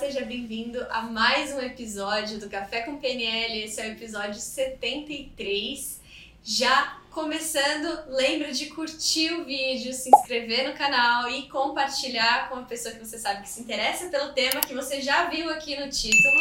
seja bem-vindo a mais um episódio do Café com PNL. Esse é o episódio 73. Já começando, lembra de curtir o vídeo, se inscrever no canal e compartilhar com a pessoa que você sabe que se interessa pelo tema que você já viu aqui no título.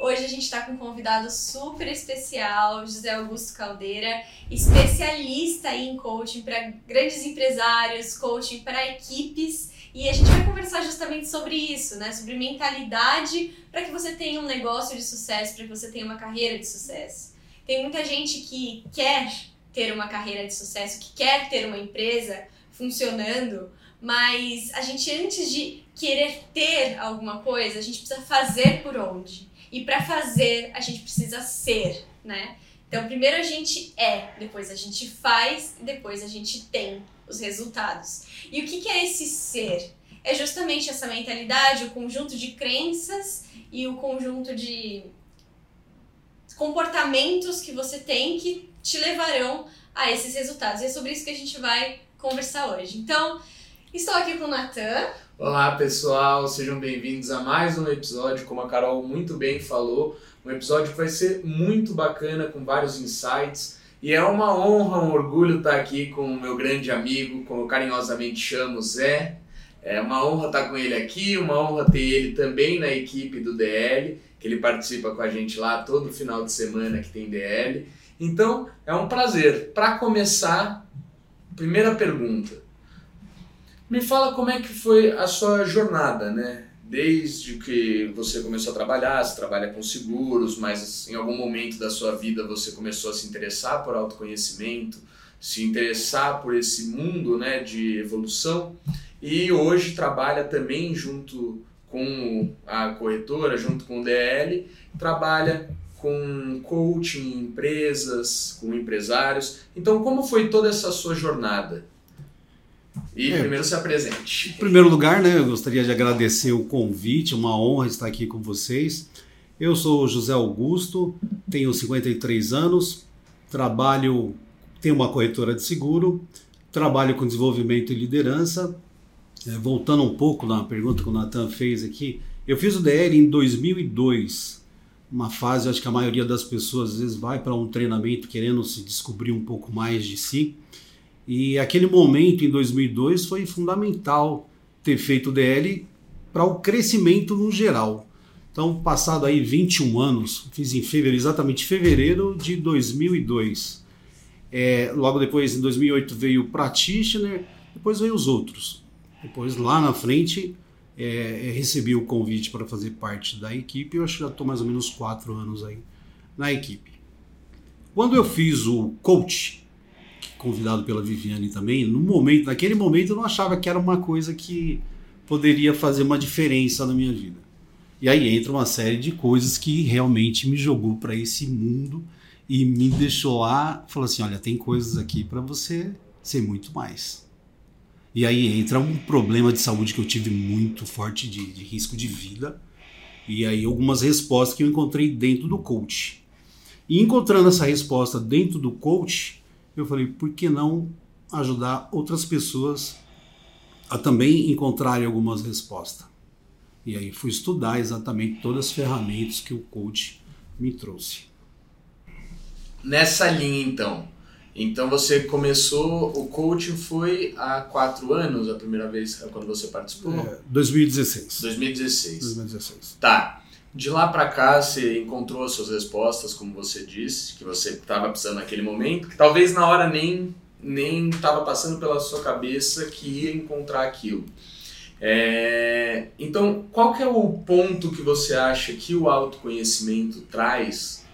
Hoje a gente está com um convidado super especial, José Augusto Caldeira, especialista em coaching para grandes empresários, coaching para equipes. E a gente vai conversar justamente sobre isso, né? Sobre mentalidade para que você tenha um negócio de sucesso, para que você tenha uma carreira de sucesso. Tem muita gente que quer ter uma carreira de sucesso, que quer ter uma empresa funcionando, mas a gente antes de querer ter alguma coisa, a gente precisa fazer por onde. E para fazer, a gente precisa ser, né? Então, primeiro a gente é, depois a gente faz, depois a gente tem os resultados. E o que, que é esse ser? É justamente essa mentalidade, o conjunto de crenças e o conjunto de comportamentos que você tem que te levarão a esses resultados. E é sobre isso que a gente vai conversar hoje. Então, estou aqui com o Natan. Olá pessoal, sejam bem-vindos a mais um episódio, como a Carol muito bem falou, um episódio que vai ser muito bacana, com vários insights. E é uma honra, um orgulho estar aqui com o meu grande amigo, como eu carinhosamente chamo, Zé. É uma honra estar com ele aqui, uma honra ter ele também na equipe do DL, que ele participa com a gente lá todo final de semana que tem DL. Então, é um prazer. Para começar, primeira pergunta. Me fala como é que foi a sua jornada, né? Desde que você começou a trabalhar, você trabalha com seguros, mas em algum momento da sua vida você começou a se interessar por autoconhecimento, se interessar por esse mundo né, de evolução e hoje trabalha também junto com a corretora, junto com o DL, trabalha com coaching em empresas, com empresários. Então, como foi toda essa sua jornada? E é, primeiro se apresente. Em primeiro lugar, né, eu gostaria de agradecer o convite, uma honra estar aqui com vocês. Eu sou José Augusto, tenho 53 anos, trabalho, tenho uma corretora de seguro, trabalho com desenvolvimento e liderança. É, voltando um pouco na pergunta que o Nathan fez aqui, eu fiz o DL em 2002, uma fase, acho que a maioria das pessoas às vezes vai para um treinamento querendo se descobrir um pouco mais de si. E aquele momento em 2002 foi fundamental ter feito o DL para o crescimento no geral. Então, passado aí 21 anos, fiz em fevereiro, exatamente fevereiro de 2002. É, logo depois, em 2008, veio o Practitioner, depois veio os outros. Depois, lá na frente, é, recebi o convite para fazer parte da equipe. Eu acho que já estou mais ou menos quatro anos aí na equipe. Quando eu fiz o coach, convidado pela Viviane também, no momento, naquele momento eu não achava que era uma coisa que poderia fazer uma diferença na minha vida. E aí entra uma série de coisas que realmente me jogou para esse mundo e me deixou lá, falou assim, olha, tem coisas aqui para você ser muito mais. E aí entra um problema de saúde que eu tive muito forte de, de risco de vida. E aí algumas respostas que eu encontrei dentro do coach. E encontrando essa resposta dentro do coach, eu falei, por que não ajudar outras pessoas a também encontrarem algumas respostas? E aí fui estudar exatamente todas as ferramentas que o coach me trouxe. Nessa linha, então. Então você começou, o coaching foi há quatro anos, a primeira vez quando você participou? É, 2016. 2016. 2016. Tá. De lá para cá, você encontrou as suas respostas, como você disse, que você estava precisando naquele momento, que talvez na hora nem nem estava passando pela sua cabeça que ia encontrar aquilo. É, então, qual que é o ponto que você acha que o autoconhecimento traz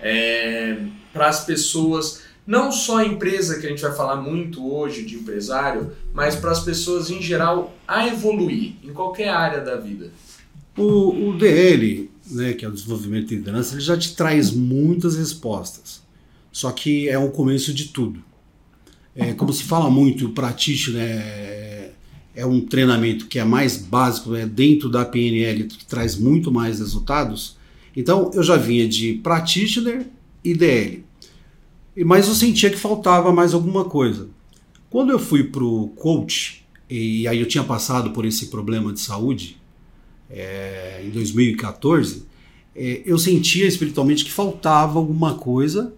é, para as pessoas, não só a empresa que a gente vai falar muito hoje de empresário, mas para as pessoas em geral a evoluir em qualquer área da vida? O, o DL, né, que é o desenvolvimento de liderança, ele já te traz muitas respostas. Só que é um começo de tudo. É, como se fala muito, o practitioner é, é um treinamento que é mais básico, é dentro da PNL, que traz muito mais resultados. Então eu já vinha de practitioner e DL. Mas eu sentia que faltava mais alguma coisa. Quando eu fui para o coach, e aí eu tinha passado por esse problema de saúde, é, em 2014, é, eu sentia espiritualmente que faltava alguma coisa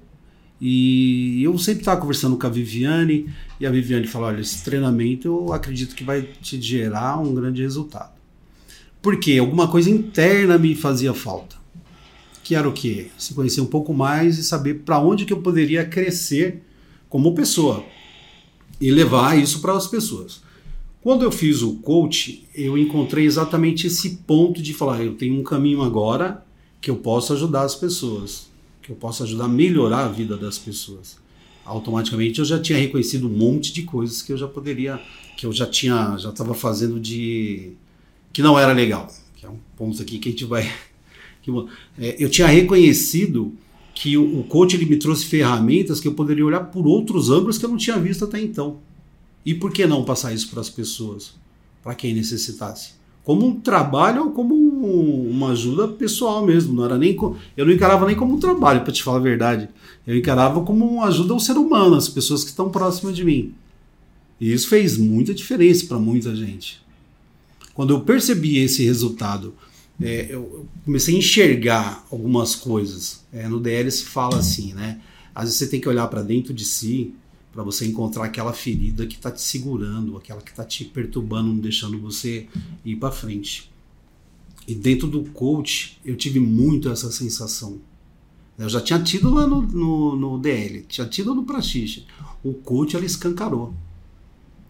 e eu sempre estava conversando com a Viviane e a Viviane falou: olha, esse treinamento eu acredito que vai te gerar um grande resultado. Porque alguma coisa interna me fazia falta. Que era o quê? Se conhecer um pouco mais e saber para onde que eu poderia crescer como pessoa e levar isso para as pessoas. Quando eu fiz o coach, eu encontrei exatamente esse ponto de falar: eu tenho um caminho agora que eu posso ajudar as pessoas que eu possa ajudar a melhorar a vida das pessoas. Automaticamente eu já tinha reconhecido um monte de coisas que eu já poderia, que eu já tinha, já estava fazendo de que não era legal. Que é um ponto aqui que a gente vai. Que, é, eu tinha reconhecido que o, o coach ele me trouxe ferramentas que eu poderia olhar por outros ângulos que eu não tinha visto até então. E por que não passar isso para as pessoas, para quem necessitasse? como um trabalho ou como uma ajuda pessoal mesmo. Não era nem eu não encarava nem como um trabalho, para te falar a verdade. Eu encarava como uma ajuda ao ser humano, as pessoas que estão próximas de mim. E isso fez muita diferença para muita gente. Quando eu percebi esse resultado, é, eu comecei a enxergar algumas coisas. É, no DL se fala assim, né? Às vezes você tem que olhar para dentro de si para você encontrar aquela ferida que está te segurando, aquela que está te perturbando, não deixando você ir para frente. E dentro do coach, eu tive muito essa sensação. Eu já tinha tido lá no, no, no DL, tinha tido no Praxixa. O coach, ela escancarou.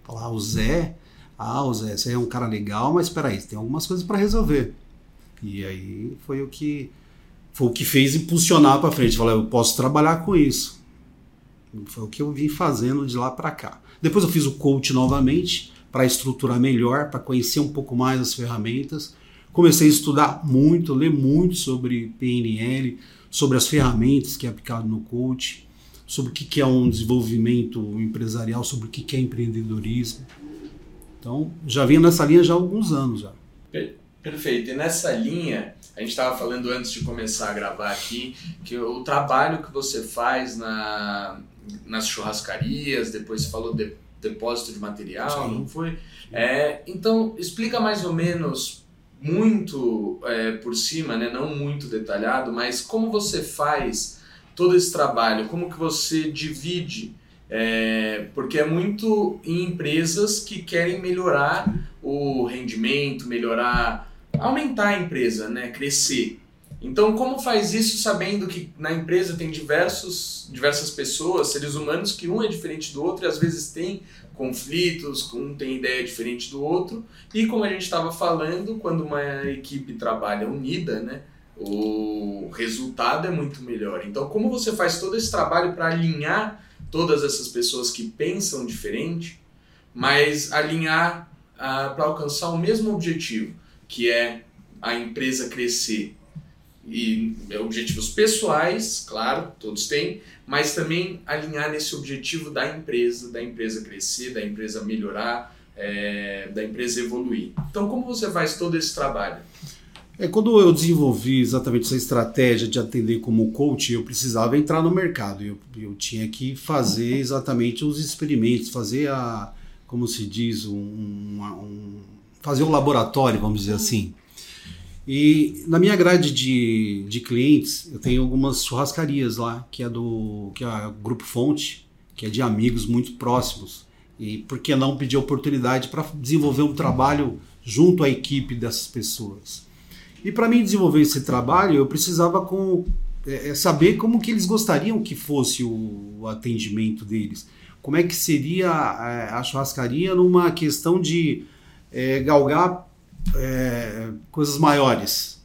Falar, ah, o Zé, ah, o Zé, você é um cara legal, mas espera aí, tem algumas coisas para resolver. E aí foi o que foi o que fez impulsionar para frente. Falar, eu posso trabalhar com isso. Foi o que eu vim fazendo de lá para cá. Depois eu fiz o coach novamente para estruturar melhor, para conhecer um pouco mais as ferramentas. Comecei a estudar muito, ler muito sobre PNL, sobre as ferramentas que é aplicado no coach, sobre o que é um desenvolvimento empresarial, sobre o que é empreendedorismo. Então, já vinha nessa linha já há alguns anos já. Perfeito. E nessa linha, a gente estava falando antes de começar a gravar aqui que o trabalho que você faz na, nas churrascarias, depois você falou de depósito de material, Sim. não foi? É, então, explica mais ou menos muito é, por cima, né, não muito detalhado, mas como você faz todo esse trabalho, como que você divide, é, porque é muito em empresas que querem melhorar o rendimento, melhorar, aumentar a empresa, né, crescer. Então, como faz isso sabendo que na empresa tem diversos, diversas pessoas, seres humanos, que um é diferente do outro e às vezes tem conflitos, um tem ideia diferente do outro. E como a gente estava falando, quando uma equipe trabalha unida, né, o resultado é muito melhor. Então, como você faz todo esse trabalho para alinhar todas essas pessoas que pensam diferente, mas alinhar ah, para alcançar o mesmo objetivo, que é a empresa crescer e objetivos pessoais, claro, todos têm, mas também alinhar nesse objetivo da empresa, da empresa crescer, da empresa melhorar, é, da empresa evoluir. Então, como você faz todo esse trabalho? É quando eu desenvolvi exatamente essa estratégia de atender como coach, eu precisava entrar no mercado. Eu, eu tinha que fazer exatamente os experimentos, fazer a, como se diz, um, um fazer um laboratório, vamos dizer assim. E na minha grade de, de clientes, eu tenho algumas churrascarias lá, que é do que é Grupo Fonte, que é de amigos muito próximos. E por que não pedir oportunidade para desenvolver um trabalho junto à equipe dessas pessoas? E para mim desenvolver esse trabalho, eu precisava com, é, é, saber como que eles gostariam que fosse o, o atendimento deles. Como é que seria a, é, a churrascaria numa questão de é, galgar é, coisas maiores.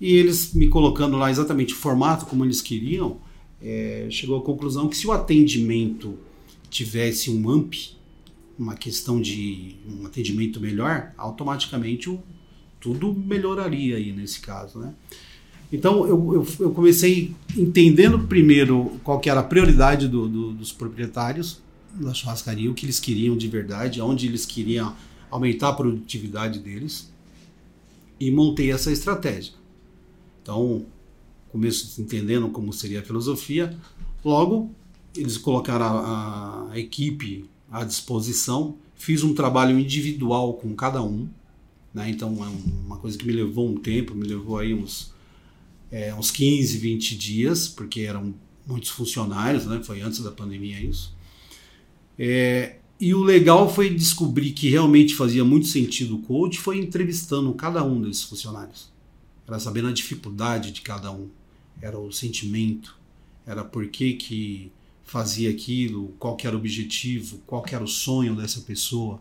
E eles me colocando lá exatamente o formato como eles queriam, é, chegou à conclusão que se o atendimento tivesse um AMP, uma questão de um atendimento melhor, automaticamente o, tudo melhoraria aí nesse caso, né? Então eu, eu, eu, comecei entendendo primeiro qual que era a prioridade do, do, dos proprietários da churrascaria, o que eles queriam de verdade, onde eles queriam aumentar a produtividade deles e montei essa estratégia. Então, começo entendendo como seria a filosofia, logo eles colocaram a, a equipe à disposição, fiz um trabalho individual com cada um, Né? Então é uma coisa que me levou um tempo, me levou aí uns, é, uns 15, 20 dias, porque eram muitos funcionários, né? foi antes da pandemia isso. É, e o legal foi descobrir que realmente fazia muito sentido o coach, foi entrevistando cada um desses funcionários. Era sabendo a dificuldade de cada um, era o sentimento, era por que, que fazia aquilo, qual que era o objetivo, qual que era o sonho dessa pessoa.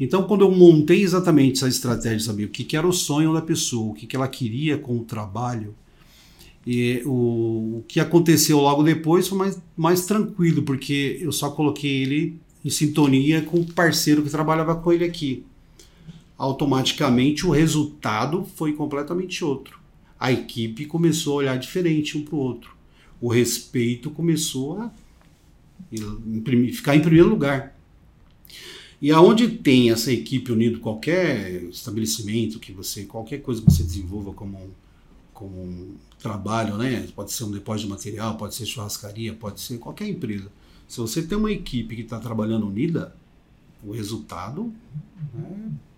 Então, quando eu montei exatamente essa estratégia, saber o que, que era o sonho da pessoa, o que, que ela queria com o trabalho, e o, o que aconteceu logo depois foi mais, mais tranquilo, porque eu só coloquei ele em sintonia com o parceiro que trabalhava com ele aqui. Automaticamente o resultado foi completamente outro. A equipe começou a olhar diferente um para o outro. O respeito começou a ficar em primeiro lugar. E aonde tem essa equipe unida, qualquer estabelecimento que você, qualquer coisa que você desenvolva como, como um trabalho, né? Pode ser um depósito de material, pode ser churrascaria, pode ser qualquer empresa. Se você tem uma equipe que está trabalhando unida, o resultado é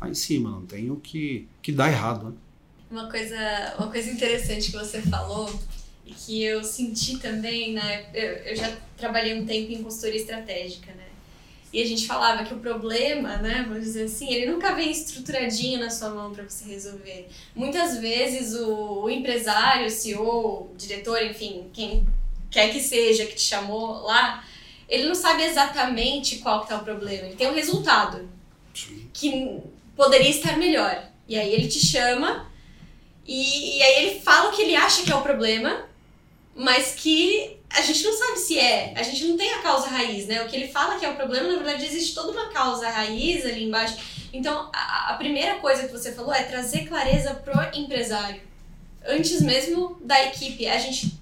lá em cima, não tem o que, que dar errado. Né? Uma coisa, uma coisa interessante que você falou e que eu senti também, né? Eu, eu já trabalhei um tempo em consultoria estratégica, né? E a gente falava que o problema, né, vamos dizer assim, ele nunca vem estruturadinho na sua mão para você resolver. Muitas vezes o, o empresário, o CEO, o diretor, enfim, quem quer que seja que te chamou lá, ele não sabe exatamente qual que tá o problema. Ele tem um resultado que poderia estar melhor. E aí ele te chama e, e aí ele fala o que ele acha que é o problema, mas que a gente não sabe se é. A gente não tem a causa raiz, né? O que ele fala que é o problema, na verdade, existe toda uma causa raiz ali embaixo. Então, a, a primeira coisa que você falou é trazer clareza pro empresário. Antes mesmo da equipe, a gente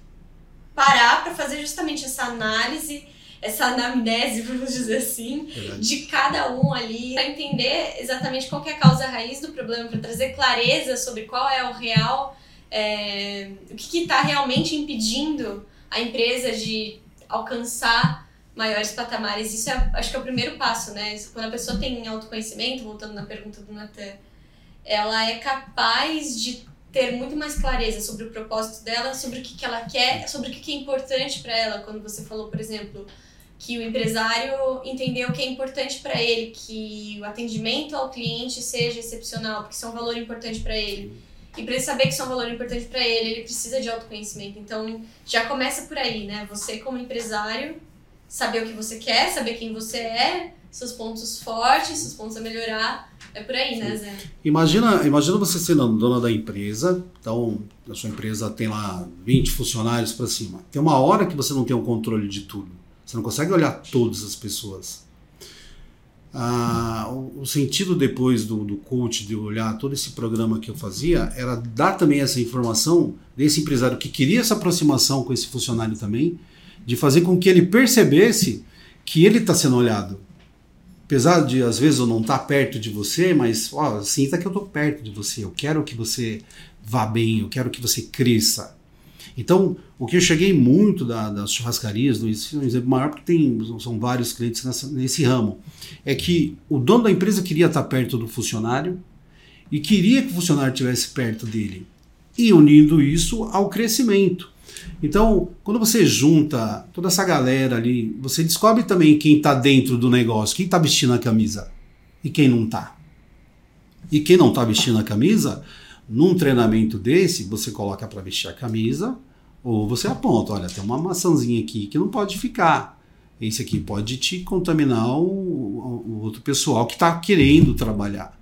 parar para fazer justamente essa análise, essa anamnese, vamos dizer assim, Verdade. de cada um ali, para entender exatamente qual é a causa raiz do problema, para trazer clareza sobre qual é o real, é, o que está realmente impedindo a empresa de alcançar maiores patamares. Isso é, acho que é o primeiro passo, né? Quando a pessoa tem autoconhecimento, voltando na pergunta do Natan, ela é capaz de ter muito mais clareza sobre o propósito dela, sobre o que, que ela quer, sobre o que, que é importante para ela. Quando você falou, por exemplo, que o empresário entendeu o que é importante para ele, que o atendimento ao cliente seja excepcional, porque isso é um valor importante para ele. E para ele saber que isso é um valor importante para ele, ele precisa de autoconhecimento. Então, já começa por aí, né? Você, como empresário, saber o que você quer, saber quem você é, seus pontos fortes, seus pontos a melhorar. É por aí, né, Zé? Imagina, imagina você sendo dona da empresa, então a sua empresa tem lá 20 funcionários para cima. Tem uma hora que você não tem o controle de tudo. Você não consegue olhar todas as pessoas. Ah, o, o, sentido depois do, do coach, de olhar todo esse programa que eu fazia, era dar também essa informação desse empresário que queria essa aproximação com esse funcionário também, de fazer com que ele percebesse que ele está sendo olhado. Apesar de às vezes eu não estar tá perto de você, mas ó, sinta que eu estou perto de você. Eu quero que você vá bem, eu quero que você cresça. Então, o que eu cheguei muito da, das churrascarias, um exemplo maior, porque tem, são vários clientes nessa, nesse ramo, é que o dono da empresa queria estar perto do funcionário e queria que o funcionário estivesse perto dele, e unindo isso ao crescimento. Então, quando você junta toda essa galera ali, você descobre também quem está dentro do negócio, quem está vestindo a camisa e quem não está. E quem não está vestindo a camisa, num treinamento desse, você coloca para vestir a camisa, ou você aponta, olha, tem uma maçãzinha aqui que não pode ficar. Esse aqui pode te contaminar o, o outro pessoal que está querendo trabalhar.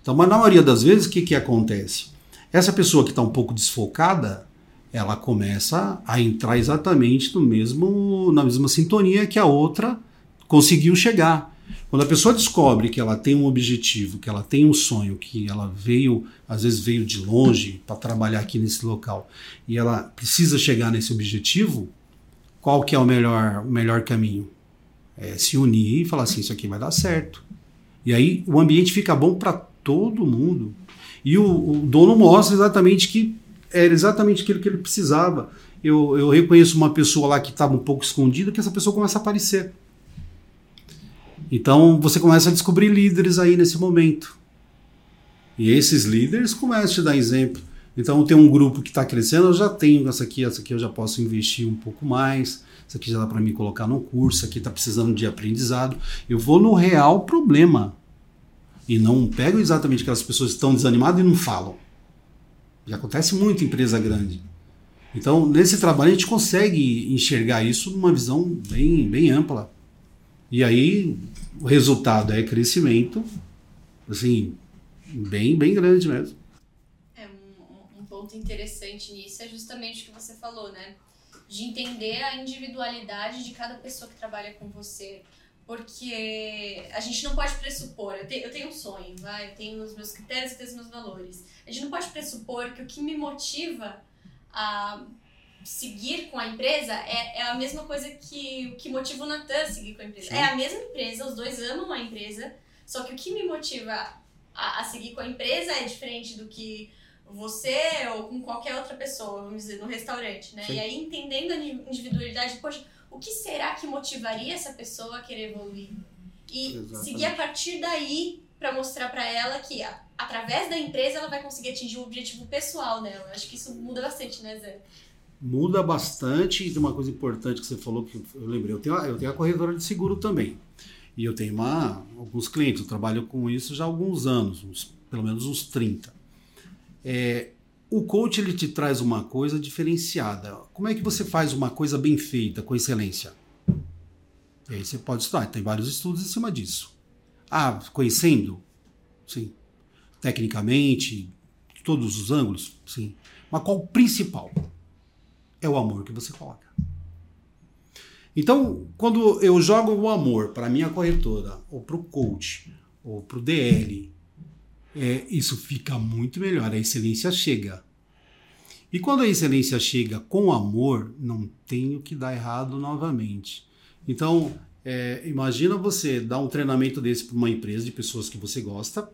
Então, mas na maioria das vezes, o que, que acontece? Essa pessoa que está um pouco desfocada, ela começa a entrar exatamente no mesmo, na mesma sintonia que a outra conseguiu chegar. Quando a pessoa descobre que ela tem um objetivo, que ela tem um sonho, que ela veio, às vezes veio de longe para trabalhar aqui nesse local, e ela precisa chegar nesse objetivo, qual que é o melhor, o melhor caminho? É se unir e falar assim, isso aqui vai dar certo. E aí o ambiente fica bom para todo mundo. E o, o, dono mostra exatamente que era exatamente aquilo que ele precisava. Eu, eu reconheço uma pessoa lá que estava um pouco escondida, que essa pessoa começa a aparecer. Então você começa a descobrir líderes aí nesse momento. E esses líderes começam a te dar exemplo. Então tem um grupo que está crescendo, eu já tenho essa aqui, essa aqui eu já posso investir um pouco mais, essa aqui já dá para me colocar no curso, essa aqui está precisando de aprendizado. Eu vou no real problema. E não pego exatamente aquelas pessoas que estão desanimadas e não falam. Já acontece muito em empresa grande. Então, nesse trabalho, a gente consegue enxergar isso numa visão bem, bem ampla. E aí, o resultado é crescimento, assim, bem, bem grande mesmo. É, um, um ponto interessante nisso é justamente o que você falou, né? De entender a individualidade de cada pessoa que trabalha com você. Porque a gente não pode pressupor, eu, te, eu tenho um sonho, vai, eu tenho os meus critérios e tenho os meus valores. A gente não pode pressupor que o que me motiva a seguir com a empresa é, é a mesma coisa que o que motiva o Natan a seguir com a empresa. Sim. É a mesma empresa, os dois amam a empresa, só que o que me motiva a, a seguir com a empresa é diferente do que você ou com qualquer outra pessoa, vamos dizer, no restaurante, né? Sim. E aí, entendendo a individualidade, poxa, o que será que motivaria essa pessoa a querer evoluir? E Exatamente. seguir a partir daí para mostrar para ela que através da empresa ela vai conseguir atingir o objetivo pessoal dela. Acho que isso muda bastante, né, Zé? Muda bastante e tem uma coisa importante que você falou que eu lembrei. Eu tenho, eu tenho a corretora de seguro também. E eu tenho uma, alguns clientes, eu trabalho com isso já há alguns anos, uns, pelo menos uns 30. É, o coach ele te traz uma coisa diferenciada. Como é que você faz uma coisa bem feita, com excelência? E aí você pode estudar, tem vários estudos em cima disso. Ah, conhecendo? Sim. Tecnicamente, todos os ângulos? Sim. Mas qual o principal? É o amor que você coloca. Então, quando eu jogo o amor para minha corretora, ou para o coach, ou para o DL, é, isso fica muito melhor. A excelência chega. E quando a excelência chega com amor, não tem o que dar errado novamente. Então, é, imagina você dar um treinamento desse para uma empresa de pessoas que você gosta,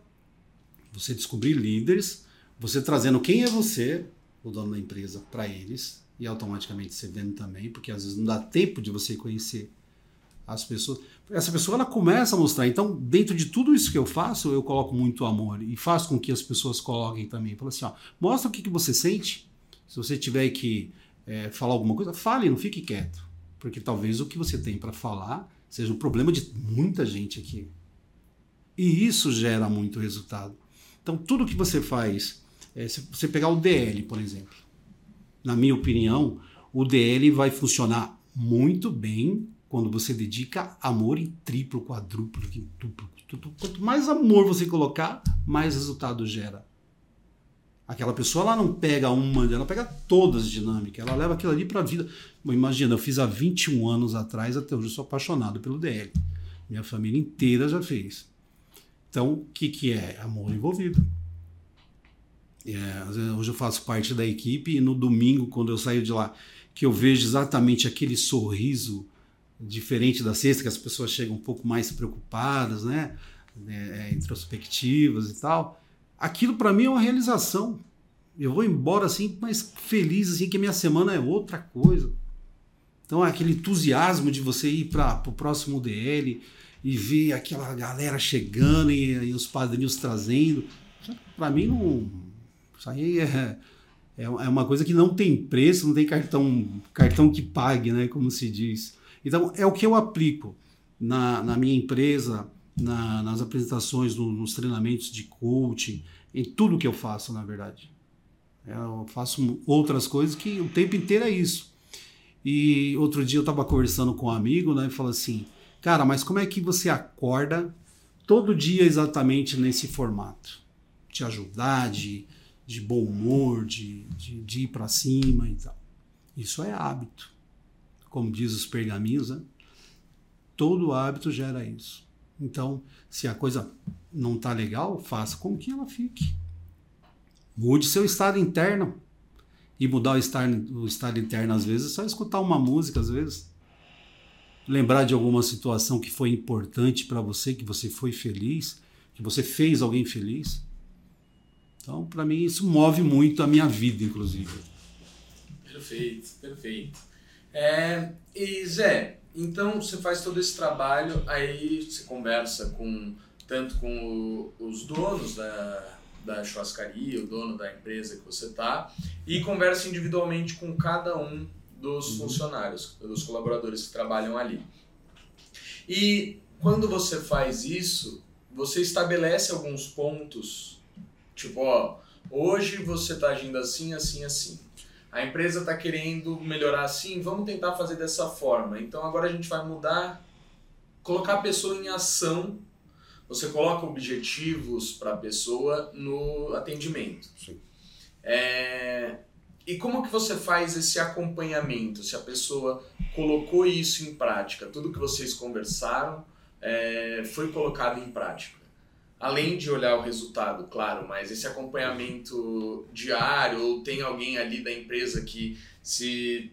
você descobrir líderes, você trazendo quem é você, o dono da empresa, para eles, e automaticamente você vendo também, porque às vezes não dá tempo de você conhecer as pessoas. Essa pessoa ela começa a mostrar. Então, dentro de tudo isso que eu faço, eu coloco muito amor e faço com que as pessoas coloquem também. Fala assim, ó, mostra o que, que você sente. Se você tiver que é, falar alguma coisa, fale, não fique quieto. Porque talvez o que você tem para falar seja um problema de muita gente aqui. E isso gera muito resultado. Então, tudo que você faz, é, se você pegar o DL, por exemplo, na minha opinião, o DL vai funcionar muito bem quando você dedica amor em triplo, quadruplo, quintuplo. Quanto mais amor você colocar, mais resultado gera. Aquela pessoa ela não pega uma, ela pega todas as dinâmicas, ela leva aquilo ali para a vida. Imagina, eu fiz há 21 anos atrás, até hoje eu sou apaixonado pelo DL. Minha família inteira já fez. Então, o que, que é? Amor envolvido. É, hoje eu faço parte da equipe e no domingo, quando eu saio de lá, que eu vejo exatamente aquele sorriso diferente da sexta, que as pessoas chegam um pouco mais preocupadas, né? É, é introspectivas e tal aquilo para mim é uma realização. Eu vou embora assim, mas feliz assim que a minha semana é outra coisa. Então aquele entusiasmo de você ir para o próximo DL e ver aquela galera chegando e, e os padrinhos trazendo, para mim não, isso aí é, é, é uma coisa que não tem preço, não tem cartão cartão que pague, né, como se diz. Então é o que eu aplico na, na minha empresa na, nas apresentações, no, nos treinamentos de coaching, em tudo que eu faço, na verdade. Eu faço outras coisas que o tempo inteiro é isso. E outro dia eu estava conversando com um amigo, né, e falou assim: "Cara, mas como é que você acorda todo dia exatamente nesse formato? De ajudar, de, de bom humor, de, de, de ir para cima e tal. Isso é hábito. Como diz os pergaminhos, né? Todo hábito gera isso. Então, se a coisa não está legal, faça com que ela fique. Mude seu estado interno. E mudar o estado, o estado interno, às vezes, é só escutar uma música, às vezes. Lembrar de alguma situação que foi importante para você, que você foi feliz, que você fez alguém feliz. Então, para mim, isso move muito a minha vida, inclusive. Perfeito, perfeito. É, e Zé, então você faz todo esse trabalho, aí você conversa com tanto com o, os donos da, da churrascaria, o dono da empresa que você está, e conversa individualmente com cada um dos uhum. funcionários, dos colaboradores que trabalham ali. E quando você faz isso, você estabelece alguns pontos, tipo, ó, hoje você está agindo assim, assim, assim. A empresa está querendo melhorar assim, vamos tentar fazer dessa forma. Então agora a gente vai mudar, colocar a pessoa em ação. Você coloca objetivos para a pessoa no atendimento. Sim. É... E como que você faz esse acompanhamento? Se a pessoa colocou isso em prática, tudo que vocês conversaram é, foi colocado em prática? Além de olhar o resultado, claro, mas esse acompanhamento diário, ou tem alguém ali da empresa que se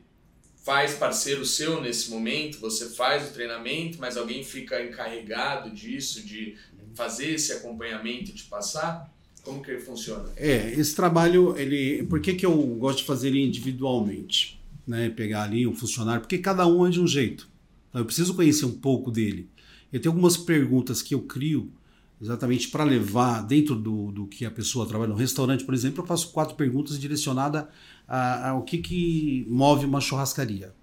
faz parceiro seu nesse momento, você faz o treinamento, mas alguém fica encarregado disso, de fazer esse acompanhamento e te passar? Como que ele funciona? É, esse trabalho, ele, por que, que eu gosto de fazer ele individualmente? Né? Pegar ali um funcionário, porque cada um é de um jeito. Então, eu preciso conhecer um pouco dele. Eu tenho algumas perguntas que eu crio exatamente para levar dentro do, do que a pessoa trabalha no restaurante, por exemplo, eu faço quatro perguntas direcionadas ao que, que move uma churrascaria.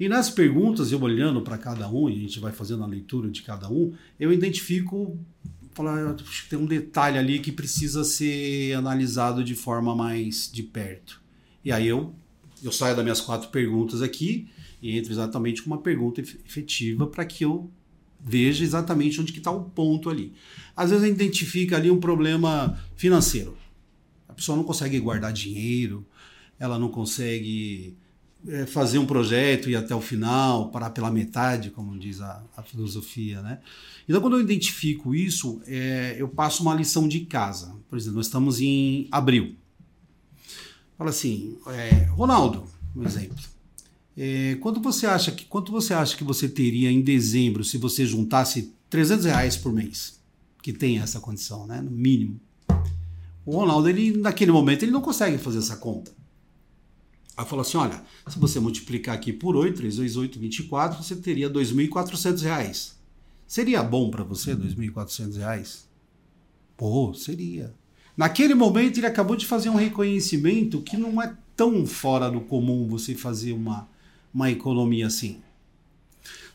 E nas perguntas, eu olhando para cada um, e a gente vai fazendo a leitura de cada um, eu identifico, falar, tem um detalhe ali que precisa ser analisado de forma mais de perto. E aí eu, eu saio das minhas quatro perguntas aqui e entro exatamente com uma pergunta efetiva para que eu veja exatamente onde que está o ponto ali. Às vezes a gente identifica ali um problema financeiro. A pessoa não consegue guardar dinheiro, ela não consegue é, fazer um projeto e até o final, parar pela metade, como diz a, a filosofia, né? Então, quando eu identifico isso, é, eu passo uma lição de casa. Por exemplo, nós estamos em abril. Fala assim, é, Ronaldo, um exemplo. É, quanto você acha que quanto você acha que você teria em dezembro se você juntasse 300 reais por mês? Que tem essa condição, né? No mínimo. O Ronaldo, ele, naquele momento, ele não consegue fazer essa conta. Aí falou assim: olha, se você multiplicar aqui por 8, 3 vezes 8, 24, você teria 2.400 reais. Seria bom para você R$ 2.400? Reais? Pô, seria. Naquele momento, ele acabou de fazer um reconhecimento que não é tão fora do comum você fazer uma uma economia assim.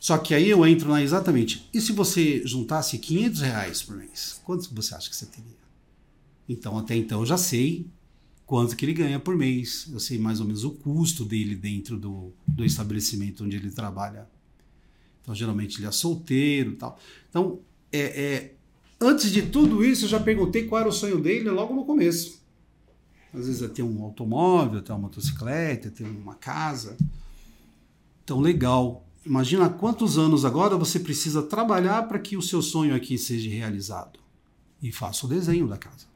Só que aí eu entro na exatamente. E se você juntasse 500 reais por mês, quanto você acha que você teria? Então, até então, eu já sei quanto que ele ganha por mês. Eu sei mais ou menos o custo dele dentro do, do estabelecimento onde ele trabalha. Então, geralmente, ele é solteiro tal. Então, é, é, antes de tudo isso, eu já perguntei qual era o sonho dele logo no começo. Às vezes é ter um automóvel, ter uma motocicleta, ter uma casa tão legal. Imagina quantos anos agora você precisa trabalhar para que o seu sonho aqui seja realizado. E faça o desenho da casa.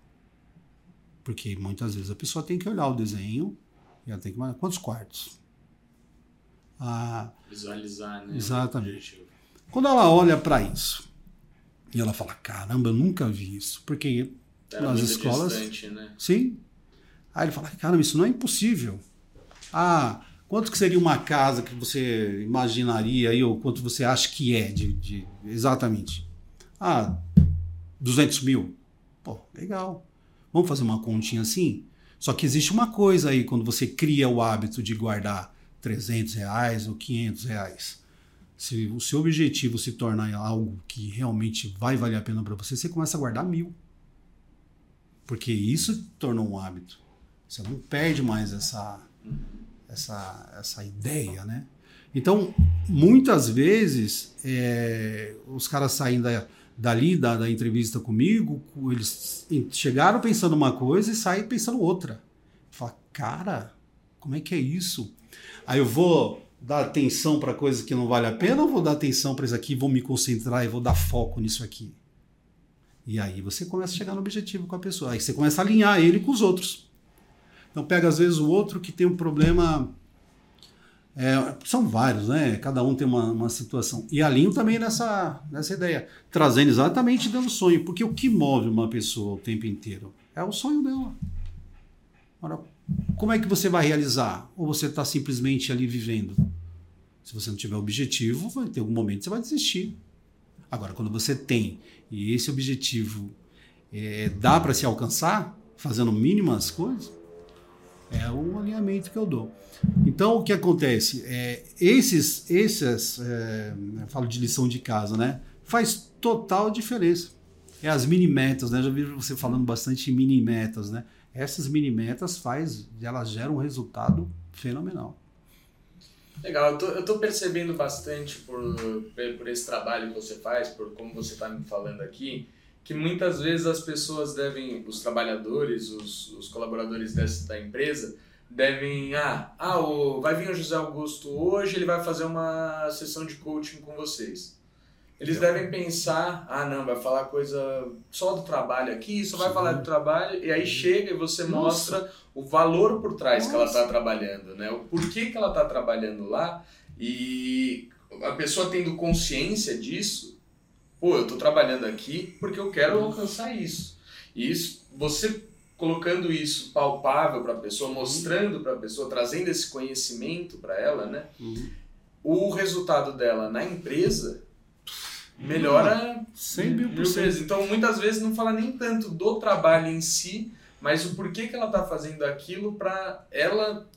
Porque muitas vezes a pessoa tem que olhar o desenho e ela tem que. Quantos quartos? Ah, Visualizar, né? Exatamente. Quando ela olha para isso e ela fala: caramba, eu nunca vi isso. Porque Era nas escolas. Distante, né? Sim. Aí ele fala: caramba, isso não é impossível. Ah, Quanto que seria uma casa que você imaginaria aí, ou quanto você acha que é de, de exatamente? Ah, 200 mil. Pô, legal. Vamos fazer uma continha assim? Só que existe uma coisa aí quando você cria o hábito de guardar 300 reais ou 500 reais. Se o seu objetivo se tornar algo que realmente vai valer a pena para você, você começa a guardar mil. Porque isso tornou um hábito. Você não perde mais essa, essa, essa ideia, né? Então, muitas vezes, é, os caras saem da, dali, da, da entrevista comigo, eles chegaram pensando uma coisa e saem pensando outra. Fala, cara, como é que é isso? Aí eu vou dar atenção para coisas que não vale a pena ou vou dar atenção para isso aqui, vou me concentrar e vou dar foco nisso aqui? E aí você começa a chegar no objetivo com a pessoa. Aí você começa a alinhar ele com os outros. Então pega às vezes o outro que tem um problema. É, são vários, né? Cada um tem uma, uma situação. E alinho também nessa, nessa ideia, trazendo exatamente dentro do sonho, porque o que move uma pessoa o tempo inteiro é o sonho dela. Agora, como é que você vai realizar? Ou você está simplesmente ali vivendo? Se você não tiver objetivo, vai ter algum momento que você vai desistir. Agora, quando você tem, e esse objetivo é, dá para se alcançar fazendo mínimas coisas, é o alinhamento que eu dou. Então, o que acontece? É, esses, esses é, eu falo de lição de casa, né? Faz total diferença. É as mini metas, né? Já vi você falando bastante mini metas, né? Essas mini metas faz, elas geram um resultado fenomenal. Legal, eu tô, eu tô percebendo bastante por, por esse trabalho que você faz, por como você está me falando aqui, que muitas vezes as pessoas devem, os trabalhadores, os, os colaboradores dessa, da empresa, devem, ah, ah o, vai vir o José Augusto hoje, ele vai fazer uma sessão de coaching com vocês. Eles devem pensar, ah não, vai falar coisa só do trabalho aqui, só vai Sim. falar do trabalho, e aí chega e você Nossa. mostra o valor por trás Nossa. que ela está trabalhando, né? O porquê que ela está trabalhando lá, e a pessoa tendo consciência disso, pô, eu estou trabalhando aqui porque eu quero alcançar isso. E isso, você colocando isso palpável para a pessoa, mostrando para a pessoa, trazendo esse conhecimento para ela, né? Uhum. O resultado dela na empresa melhora 100 mil por cento. Então, muitas vezes não fala nem tanto do trabalho em si, mas o porquê que ela está fazendo aquilo para ela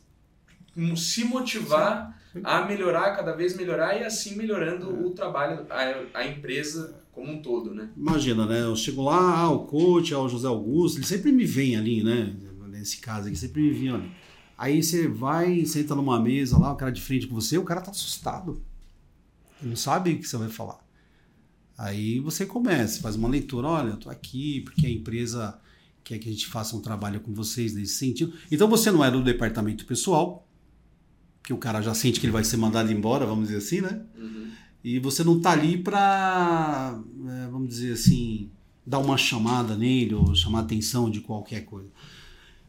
se motivar Sim. a melhorar, cada vez melhorar e assim melhorando é. o trabalho, a, a, empresa como um todo, né? Imagina, né? Eu chego lá, ah, o coach, ah, o José Augusto, ele sempre me vem ali, né? Nesse caso aqui, sempre me vem ali. Aí você vai, senta numa mesa lá, o cara de frente com você, o cara tá assustado. Ele não sabe o que você vai falar. Aí você começa, faz uma leitura, olha, eu tô aqui porque a empresa quer que a gente faça um trabalho com vocês nesse sentido. Então você não é do departamento pessoal, que o cara já sente que ele vai ser mandado embora, vamos dizer assim, né? Uhum. E você não tá ali para, é, vamos dizer assim, dar uma chamada nele ou chamar atenção de qualquer coisa.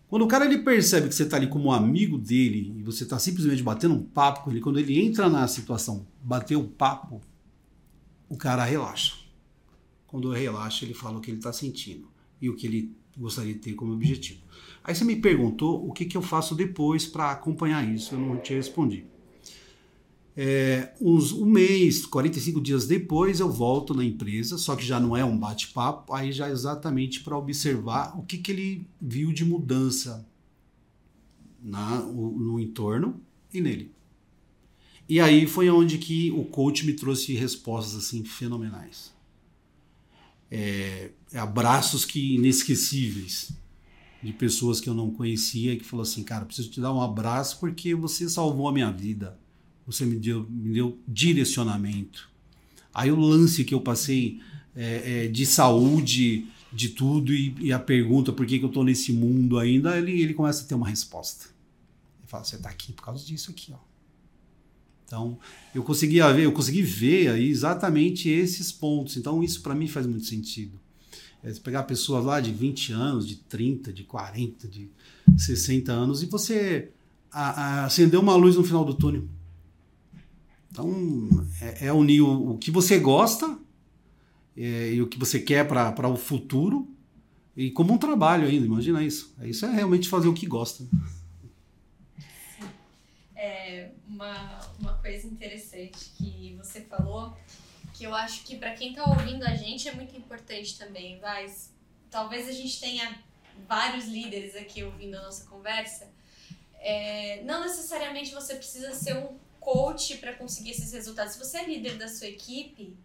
Quando o cara ele percebe que você está ali como amigo dele e você está simplesmente batendo um papo com ele, quando ele entra na situação, bater o papo, o cara relaxa. Quando relaxa, ele fala o que ele está sentindo e o que ele gostaria de ter como objetivo. Aí você me perguntou o que, que eu faço depois para acompanhar isso, eu não te respondi. É, uns, um mês, 45 dias depois, eu volto na empresa, só que já não é um bate-papo, aí já é exatamente para observar o que, que ele viu de mudança na, no entorno e nele. E aí foi onde que o coach me trouxe respostas assim fenomenais. É, abraços que inesquecíveis de pessoas que eu não conhecia que falou assim, cara, preciso te dar um abraço porque você salvou a minha vida. Você me deu, me deu direcionamento. Aí o lance que eu passei é, é, de saúde, de tudo, e, e, a pergunta por que, que eu estou nesse mundo ainda, ele, ele começa a ter uma resposta. Ele fala, você está aqui por causa disso aqui, ó. Então, eu conseguia ver, eu consegui ver aí exatamente esses pontos. Então, isso para mim faz muito sentido. É pegar pessoas lá de 20 anos, de 30, de 40, de 60 anos e você acender uma luz no final do túnel. Então, é, é unir o, o, que você gosta é, e o que você quer para o futuro e como um trabalho ainda, imagina isso. Isso é realmente fazer o que gosta. É uma uma coisa interessante que você falou, que eu acho que para quem está ouvindo a gente é muito importante também, vai. Talvez a gente tenha vários líderes aqui ouvindo a nossa conversa. É, não necessariamente você precisa ser um coach para conseguir esses resultados. Se você é líder da sua equipe,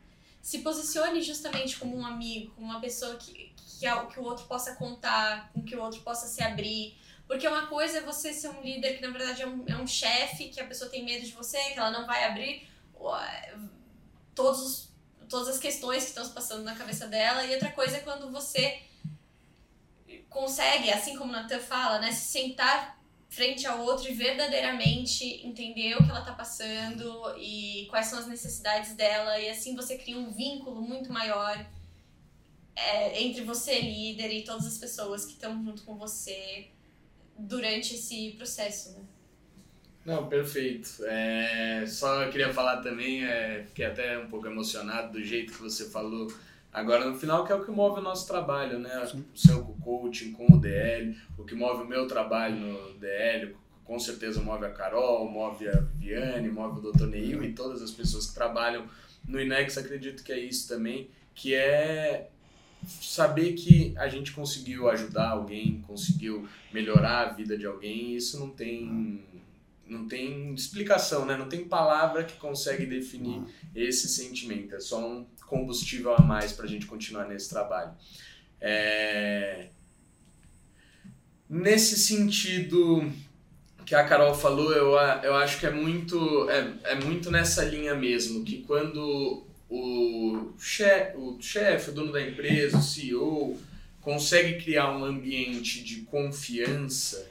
se posicione justamente como um amigo, como uma pessoa que, que, é que o outro possa contar, com que o outro possa se abrir, porque uma coisa é você ser um líder que, na verdade, é um, é um chefe, que a pessoa tem medo de você, que ela não vai abrir todos os, todas as questões que estão se passando na cabeça dela. E outra coisa é quando você consegue, assim como o Natan fala, né, se sentar frente ao outro e verdadeiramente entender o que ela está passando e quais são as necessidades dela. E assim você cria um vínculo muito maior é, entre você, líder, e todas as pessoas que estão junto com você durante esse processo, né? Não, perfeito. É, só queria falar também, é, fiquei até um pouco emocionado do jeito que você falou agora no final, que é o que move o nosso trabalho, né? Sim. O seu coaching com o DL, o que move o meu trabalho no DL, com certeza move a Carol, move a Viane, move o Dr. Neil e todas as pessoas que trabalham no INEX, acredito que é isso também, que é saber que a gente conseguiu ajudar alguém, conseguiu melhorar a vida de alguém, isso não tem não tem explicação, né? Não tem palavra que consegue definir esse sentimento. É só um combustível a mais para a gente continuar nesse trabalho. É... Nesse sentido que a Carol falou, eu, eu acho que é muito, é, é muito nessa linha mesmo, que quando o chefe, o, chef, o dono da empresa, o CEO, consegue criar um ambiente de confiança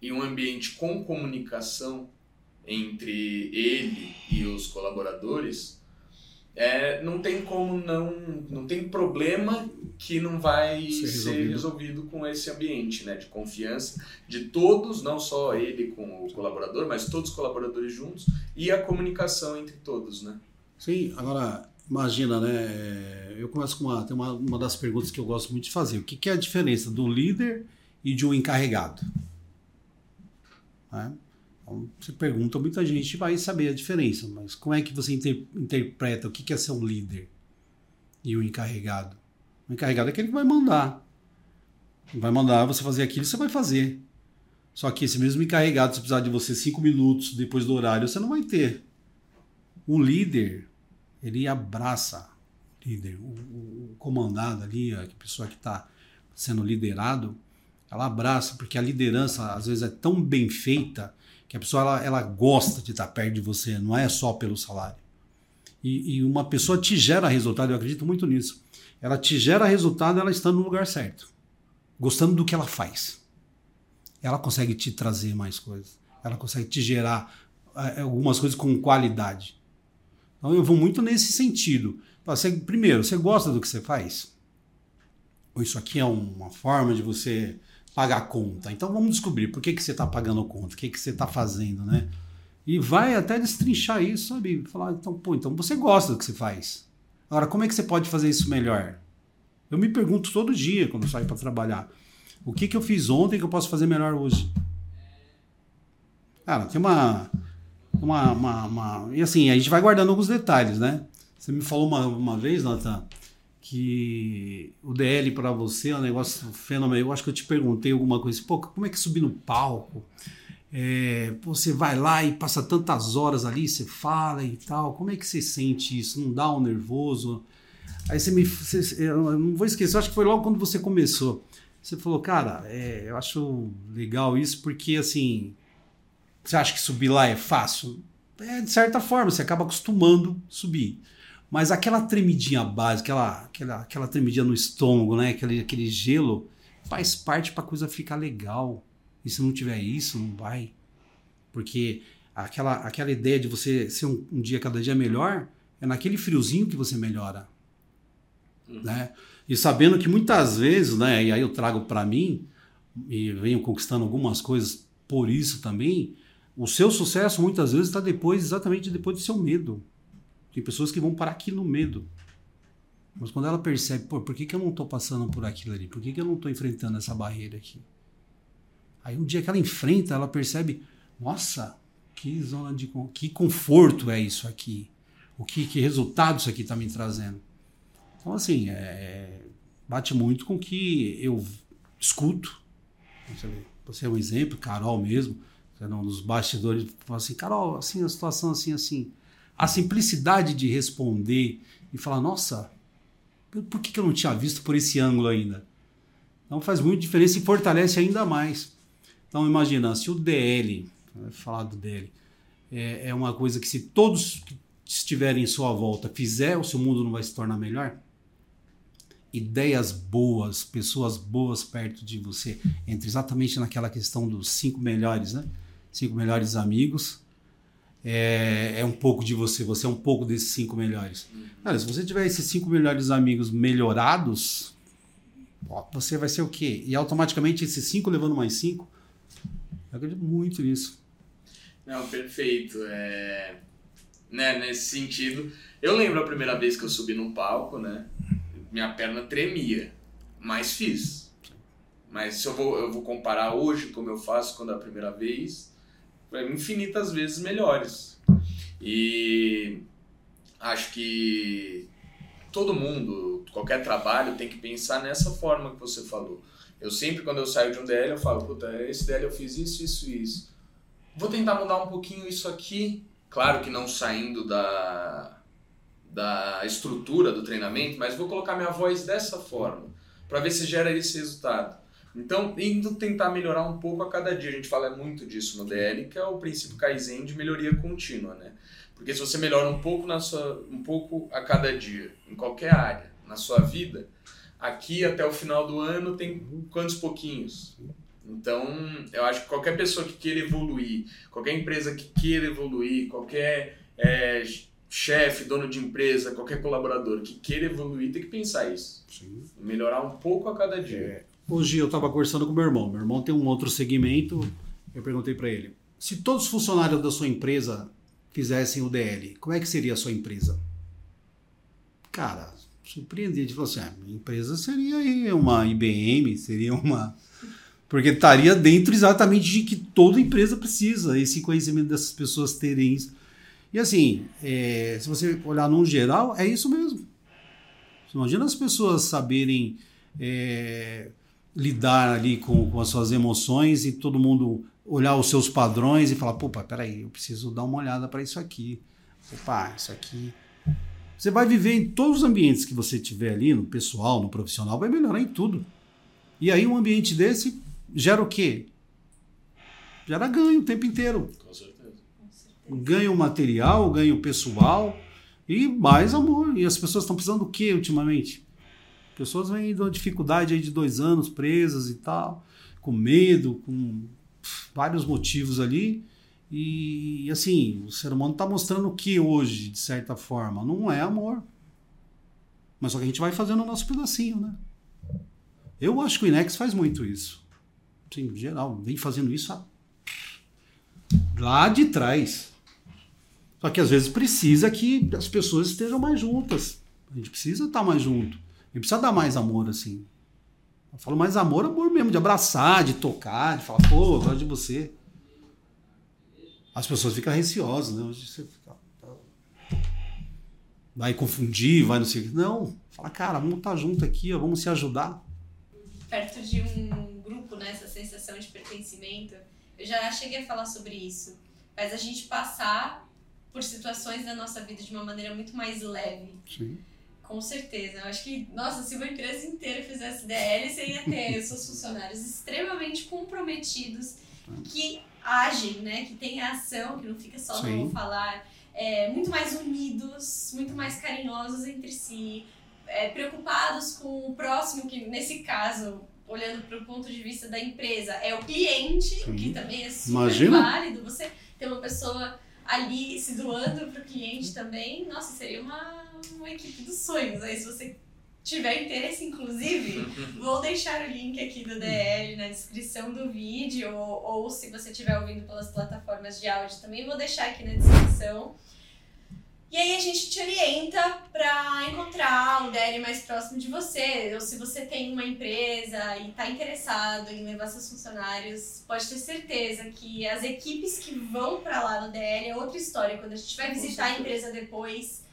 e um ambiente com comunicação entre ele e os colaboradores, é, não tem como não. não tem problema que não vai ser resolvido. ser resolvido. com esse ambiente né, de confiança de todos, não só ele com o colaborador, mas todos os colaboradores juntos e a comunicação entre todos. Né? Sim, agora imagina, né? Eu começo com uma, tem uma, uma das perguntas que eu gosto muito de fazer. O que, que é a diferença do líder e de um encarregado? Né? Então, você pergunta, muita gente vai saber a diferença, mas como é que você inter interpreta o que é ser um líder e o encarregado? O encarregado é aquele que vai mandar. Vai mandar você fazer aquilo, você vai fazer. Só que esse mesmo encarregado, se precisar de você cinco minutos depois do horário, você não vai ter. O líder, ele abraça o líder, o, o comandado ali, a pessoa que está sendo liderado, ela abraça, porque a liderança às vezes é tão bem feita que a pessoa ela, ela gosta de estar perto de você, não é só pelo salário. E, e, uma pessoa te gera resultado, eu acredito muito nisso. Ela te gera resultado ela estando no lugar certo, gostando do que ela faz. Ela consegue te trazer mais coisas, ela consegue te gerar é, algumas coisas com qualidade. Então eu vou muito nesse sentido. Você, primeiro, você gosta do que você faz? Ou isso aqui é uma forma de você pagar conta. Então vamos descobrir por que, que você está pagando conta, o que, que você está fazendo, né? E vai até destrinchar isso, sabe? Falar, então, pô, então você gosta do que você faz. Agora, como é que você pode fazer isso melhor? Eu me pergunto todo dia quando saio para trabalhar. O que, que eu fiz ontem que eu posso fazer melhor hoje? Cara, tem uma, uma, uma, uma... E assim, a gente vai guardando alguns detalhes, né? Você me falou uma, uma vez, Natan, que o DL para você é um negócio fenomenal. Eu acho que eu te perguntei alguma coisa, pô, como é que subir no palco? É, você vai lá e passa tantas horas ali, você fala e tal. Como é que você sente isso? Não dá um nervoso? Aí você me. Você, eu não vou esquecer, acho que foi logo quando você começou. Você falou, cara, é, eu acho legal isso porque assim. Você acha que subir lá é fácil? É, de certa forma, você acaba acostumando subir. Mas aquela tremidinha básica, aquela, aquela, aquela tremidinha no estômago, né? aquele, aquele gelo, faz parte para a coisa ficar legal. E se não tiver isso, não vai. Porque aquela, aquela ideia de você ser um, um dia cada dia melhor, é naquele friozinho que você melhora. Uhum. Né? E sabendo que muitas vezes, né, e aí eu trago para mim, e venho conquistando algumas coisas por isso também, o seu sucesso muitas vezes está depois, exatamente depois do seu medo. Tem pessoas que vão parar aqui no medo. Mas quando ela percebe, pô, por que, que eu não estou passando por aquilo ali? Por que, que eu não estou enfrentando essa barreira aqui? Aí um dia que ela enfrenta, ela percebe, nossa, que zona de que conforto é isso aqui? O que, que resultado isso aqui está me trazendo? Então assim, é, bate muito com que eu escuto. Você é um exemplo, Carol mesmo, você é bastidores, fala assim, Carol, assim a situação assim assim a simplicidade de responder e falar, nossa, por que, eu não tinha visto por esse ângulo ainda? Então faz muita diferença e fortalece ainda mais. Então imagina, se o DL, falar do DL, é, é uma coisa que se todos que estiverem em sua volta fizer, o seu mundo não vai se tornar melhor? ideias boas, pessoas boas perto de você, entre exatamente naquela questão dos cinco melhores, né? Cinco melhores amigos é, é um pouco de você, você é um pouco desses cinco melhores. Cara, se você tiver esses cinco melhores amigos melhorados, você vai ser o quê? E automaticamente esses cinco levando mais cinco, eu acredito muito nisso. Não, perfeito. É... Né, nesse sentido, eu lembro a primeira vez que eu subi num palco, né? Minha perna tremia, mas fiz. Mas se eu vou, eu vou comparar hoje como eu faço quando é a primeira vez, infinitas vezes melhores. E acho que todo mundo, qualquer trabalho tem que pensar nessa forma que você falou. Eu sempre, quando eu saio de um DL, eu falo, puta, esse DL eu fiz isso, isso e isso. Vou tentar mudar um pouquinho isso aqui. Claro que não saindo da, da estrutura do treinamento, mas vou colocar minha voz dessa forma, para ver se gera esse resultado. Então, indo tentar melhorar um pouco a cada dia. A gente fala muito disso no DL, que é o princípio Kaizen de melhoria contínua, né? Porque se você melhora um pouco na sua, um pouco a cada dia, em qualquer área, na sua vida, aqui até o final do ano tem quantos pouquinhos? Então, eu acho que qualquer pessoa que queira evoluir, qualquer empresa que queira evoluir, qualquer é, chefe, dono de empresa, qualquer colaborador que queira evoluir, tem que pensar isso. Sim. Melhorar um pouco a cada dia. É. Hoje eu estava conversando com meu irmão. Meu irmão tem um outro segmento. Eu perguntei para ele: se todos os funcionários da sua empresa fizessem o DL, como é que seria a sua empresa? Cara, surpreendido. Ele falou assim: ah, minha empresa seria uma IBM, seria uma porque estaria dentro exatamente de que toda empresa precisa, esse conhecimento dessas pessoas terem isso. E assim, é, se você olhar no geral, é isso mesmo. Imagina as pessoas saberem é, lidar ali com, com as suas emoções e todo mundo olhar os seus padrões e falar, pô, peraí, eu preciso dar uma olhada para isso aqui. Opa, isso aqui. Você vai viver em todos os ambientes que você tiver ali, no pessoal, no profissional, vai melhorar em tudo. E aí um ambiente desse gera o quê? Gera ganho o tempo inteiro. Com certeza. Ganho material, ganho pessoal e mais amor. E as pessoas estão precisando do quê ultimamente? Pessoas vêm de uma dificuldade aí de dois anos presas e tal, com medo, com vários motivos ali. E assim, o ser humano está mostrando o que hoje, de certa forma? Não é amor. Mas só que a gente vai fazendo o nosso pedacinho, né? Eu acho que o Inex faz muito isso em geral, vem fazendo isso lá de trás. Só que às vezes precisa que as pessoas estejam mais juntas. A gente precisa estar mais junto. Gente precisa dar mais amor, assim. Eu falo mais amor, amor mesmo, de abraçar, de tocar, de falar, pô, eu gosto de você. As pessoas ficam receosas, né? Hoje você fica. Vai confundir, vai não sei o que. Não, fala, cara, vamos estar junto aqui, ó, vamos se ajudar. Perto de um grupo, né, essa sensação de pertencimento. Eu já cheguei a falar sobre isso. Faz a gente passar por situações da nossa vida de uma maneira muito mais leve. Sim. Com certeza. Eu acho que, nossa, se uma empresa inteira fizesse DL, você ia ter os seus funcionários extremamente comprometidos, que agem, né? Que tem ação, que não fica só Sim. no falar. É, muito mais unidos, muito mais carinhosos entre si, é, preocupados com o próximo, que nesse caso olhando para o ponto de vista da empresa, é o cliente, Sim. que também é super Imagina. válido. Você ter uma pessoa ali se doando para o cliente também, nossa, seria uma, uma equipe dos sonhos. Aí se você tiver interesse, inclusive, vou deixar o link aqui do DL na descrição do vídeo, ou, ou se você estiver ouvindo pelas plataformas de áudio também, vou deixar aqui na descrição. E aí a gente te orienta para encontrar um DL mais próximo de você. Ou se você tem uma empresa e está interessado em levar seus funcionários, pode ter certeza que as equipes que vão para lá no DL é outra história. Quando a gente vai visitar a empresa depois,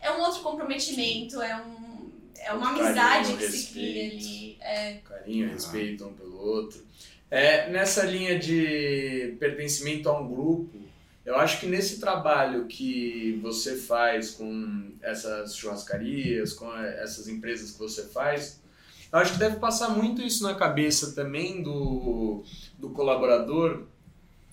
é um outro comprometimento, é, um, é uma amizade que respeito, se cria ali. É. Carinho, respeito um pelo outro. É, nessa linha de pertencimento a um grupo, eu acho que nesse trabalho que você faz com essas churrascarias, com essas empresas que você faz, eu acho que deve passar muito isso na cabeça também do, do colaborador.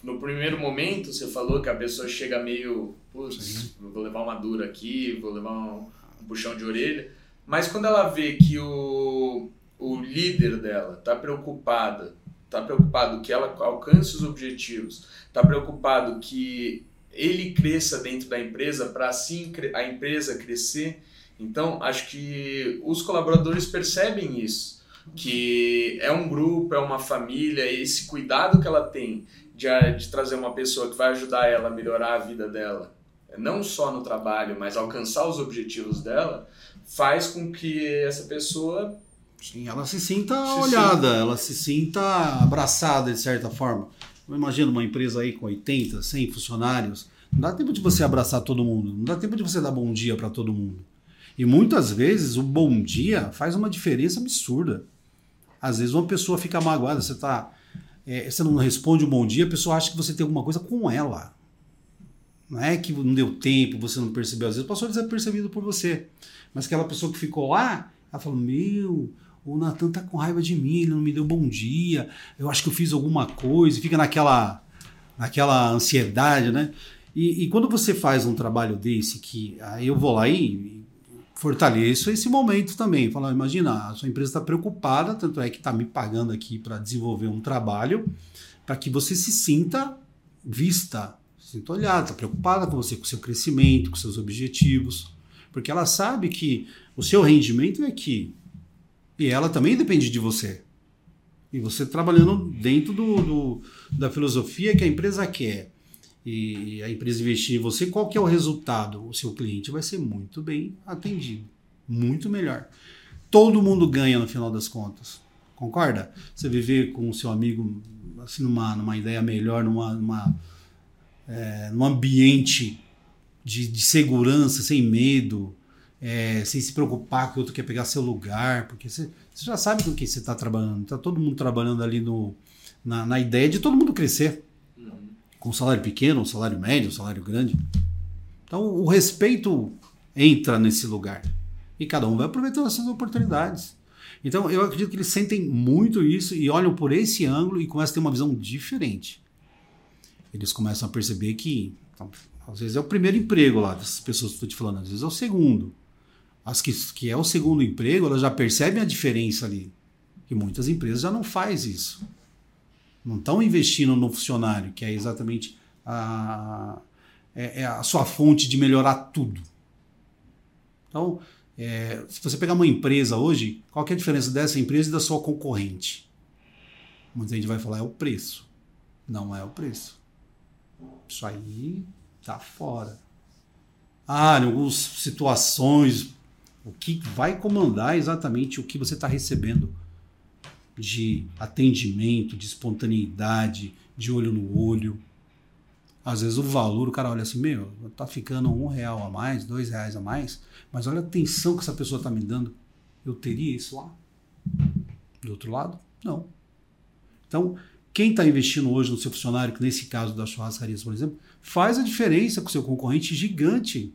No primeiro momento, você falou que a pessoa chega meio, putz, vou levar uma dura aqui, vou levar um, um puxão de orelha. Mas quando ela vê que o, o líder dela está preocupada está preocupado que ela alcance os objetivos, está preocupado que ele cresça dentro da empresa para assim a empresa crescer. Então, acho que os colaboradores percebem isso, que é um grupo, é uma família, esse cuidado que ela tem de, de trazer uma pessoa que vai ajudar ela a melhorar a vida dela, não só no trabalho, mas alcançar os objetivos dela, faz com que essa pessoa Sim, ela se sinta se olhada, sinta... ela se sinta abraçada de certa forma. Imagina uma empresa aí com 80, 100 funcionários. Não dá tempo de você abraçar todo mundo, não dá tempo de você dar bom dia para todo mundo. E muitas vezes o bom dia faz uma diferença absurda. Às vezes uma pessoa fica magoada, você tá. É, você não responde um bom dia, a pessoa acha que você tem alguma coisa com ela. Não é que não deu tempo, você não percebeu, às vezes passou desapercebido por você. Mas aquela pessoa que ficou lá, ela falou: Meu, o Natan tá com raiva de mim, ele não me deu bom dia, eu acho que eu fiz alguma coisa, fica naquela, naquela ansiedade, né? E, e quando você faz um trabalho desse, que aí eu vou lá e fortaleço esse momento também. Falar, imagina, a sua empresa está preocupada, tanto é que está me pagando aqui para desenvolver um trabalho, para que você se sinta vista, sinta olhada, está preocupada com você, com seu crescimento, com seus objetivos, porque ela sabe que o seu rendimento é aqui e ela também depende de você. E você trabalhando dentro do, do da filosofia que a empresa quer e a empresa investir em você, qual que é o resultado? O seu cliente vai ser muito bem atendido, muito melhor. Todo mundo ganha no final das contas. Concorda? Você viver com o seu amigo assim numa, numa ideia melhor, numa, numa é, num ambiente de, de, segurança, sem medo, é, sem se preocupar que o outro quer pegar seu lugar, porque você, você já sabe com quem você está trabalhando. Está todo mundo trabalhando ali no, na, na, ideia de todo mundo crescer. Uhum. Com um salário pequeno, um salário médio, um salário grande. Então o respeito entra nesse lugar. E cada um vai aproveitando essas oportunidades. Então eu acredito que eles sentem muito isso e olham por esse ângulo e começam a ter uma visão diferente eles começam a perceber que então, às vezes é o primeiro emprego lá dessas pessoas que estou te falando, às vezes é o segundo. As que, que é o segundo emprego, elas já percebem a diferença ali. Que muitas empresas já não faz isso. Não estão investindo no funcionário, que é exatamente a, é, é a sua fonte de melhorar tudo. Então, é, se você pegar uma empresa hoje, qual é a diferença dessa empresa e da sua concorrente? Muita gente vai falar é o preço. Não é o preço. Isso aí tá fora. Ah, em algumas situações, o que vai comandar exatamente o que você está recebendo de atendimento, de espontaneidade, de olho no olho. Às vezes o valor, o cara olha assim, meu, tá ficando um real a mais, dois reais a mais, mas olha a atenção que essa pessoa está me dando. Eu teria isso lá? Do outro lado? Não. Então, quem está investindo hoje no seu funcionário, que nesse caso das churrascarias, por exemplo, faz a diferença com o seu concorrente gigante.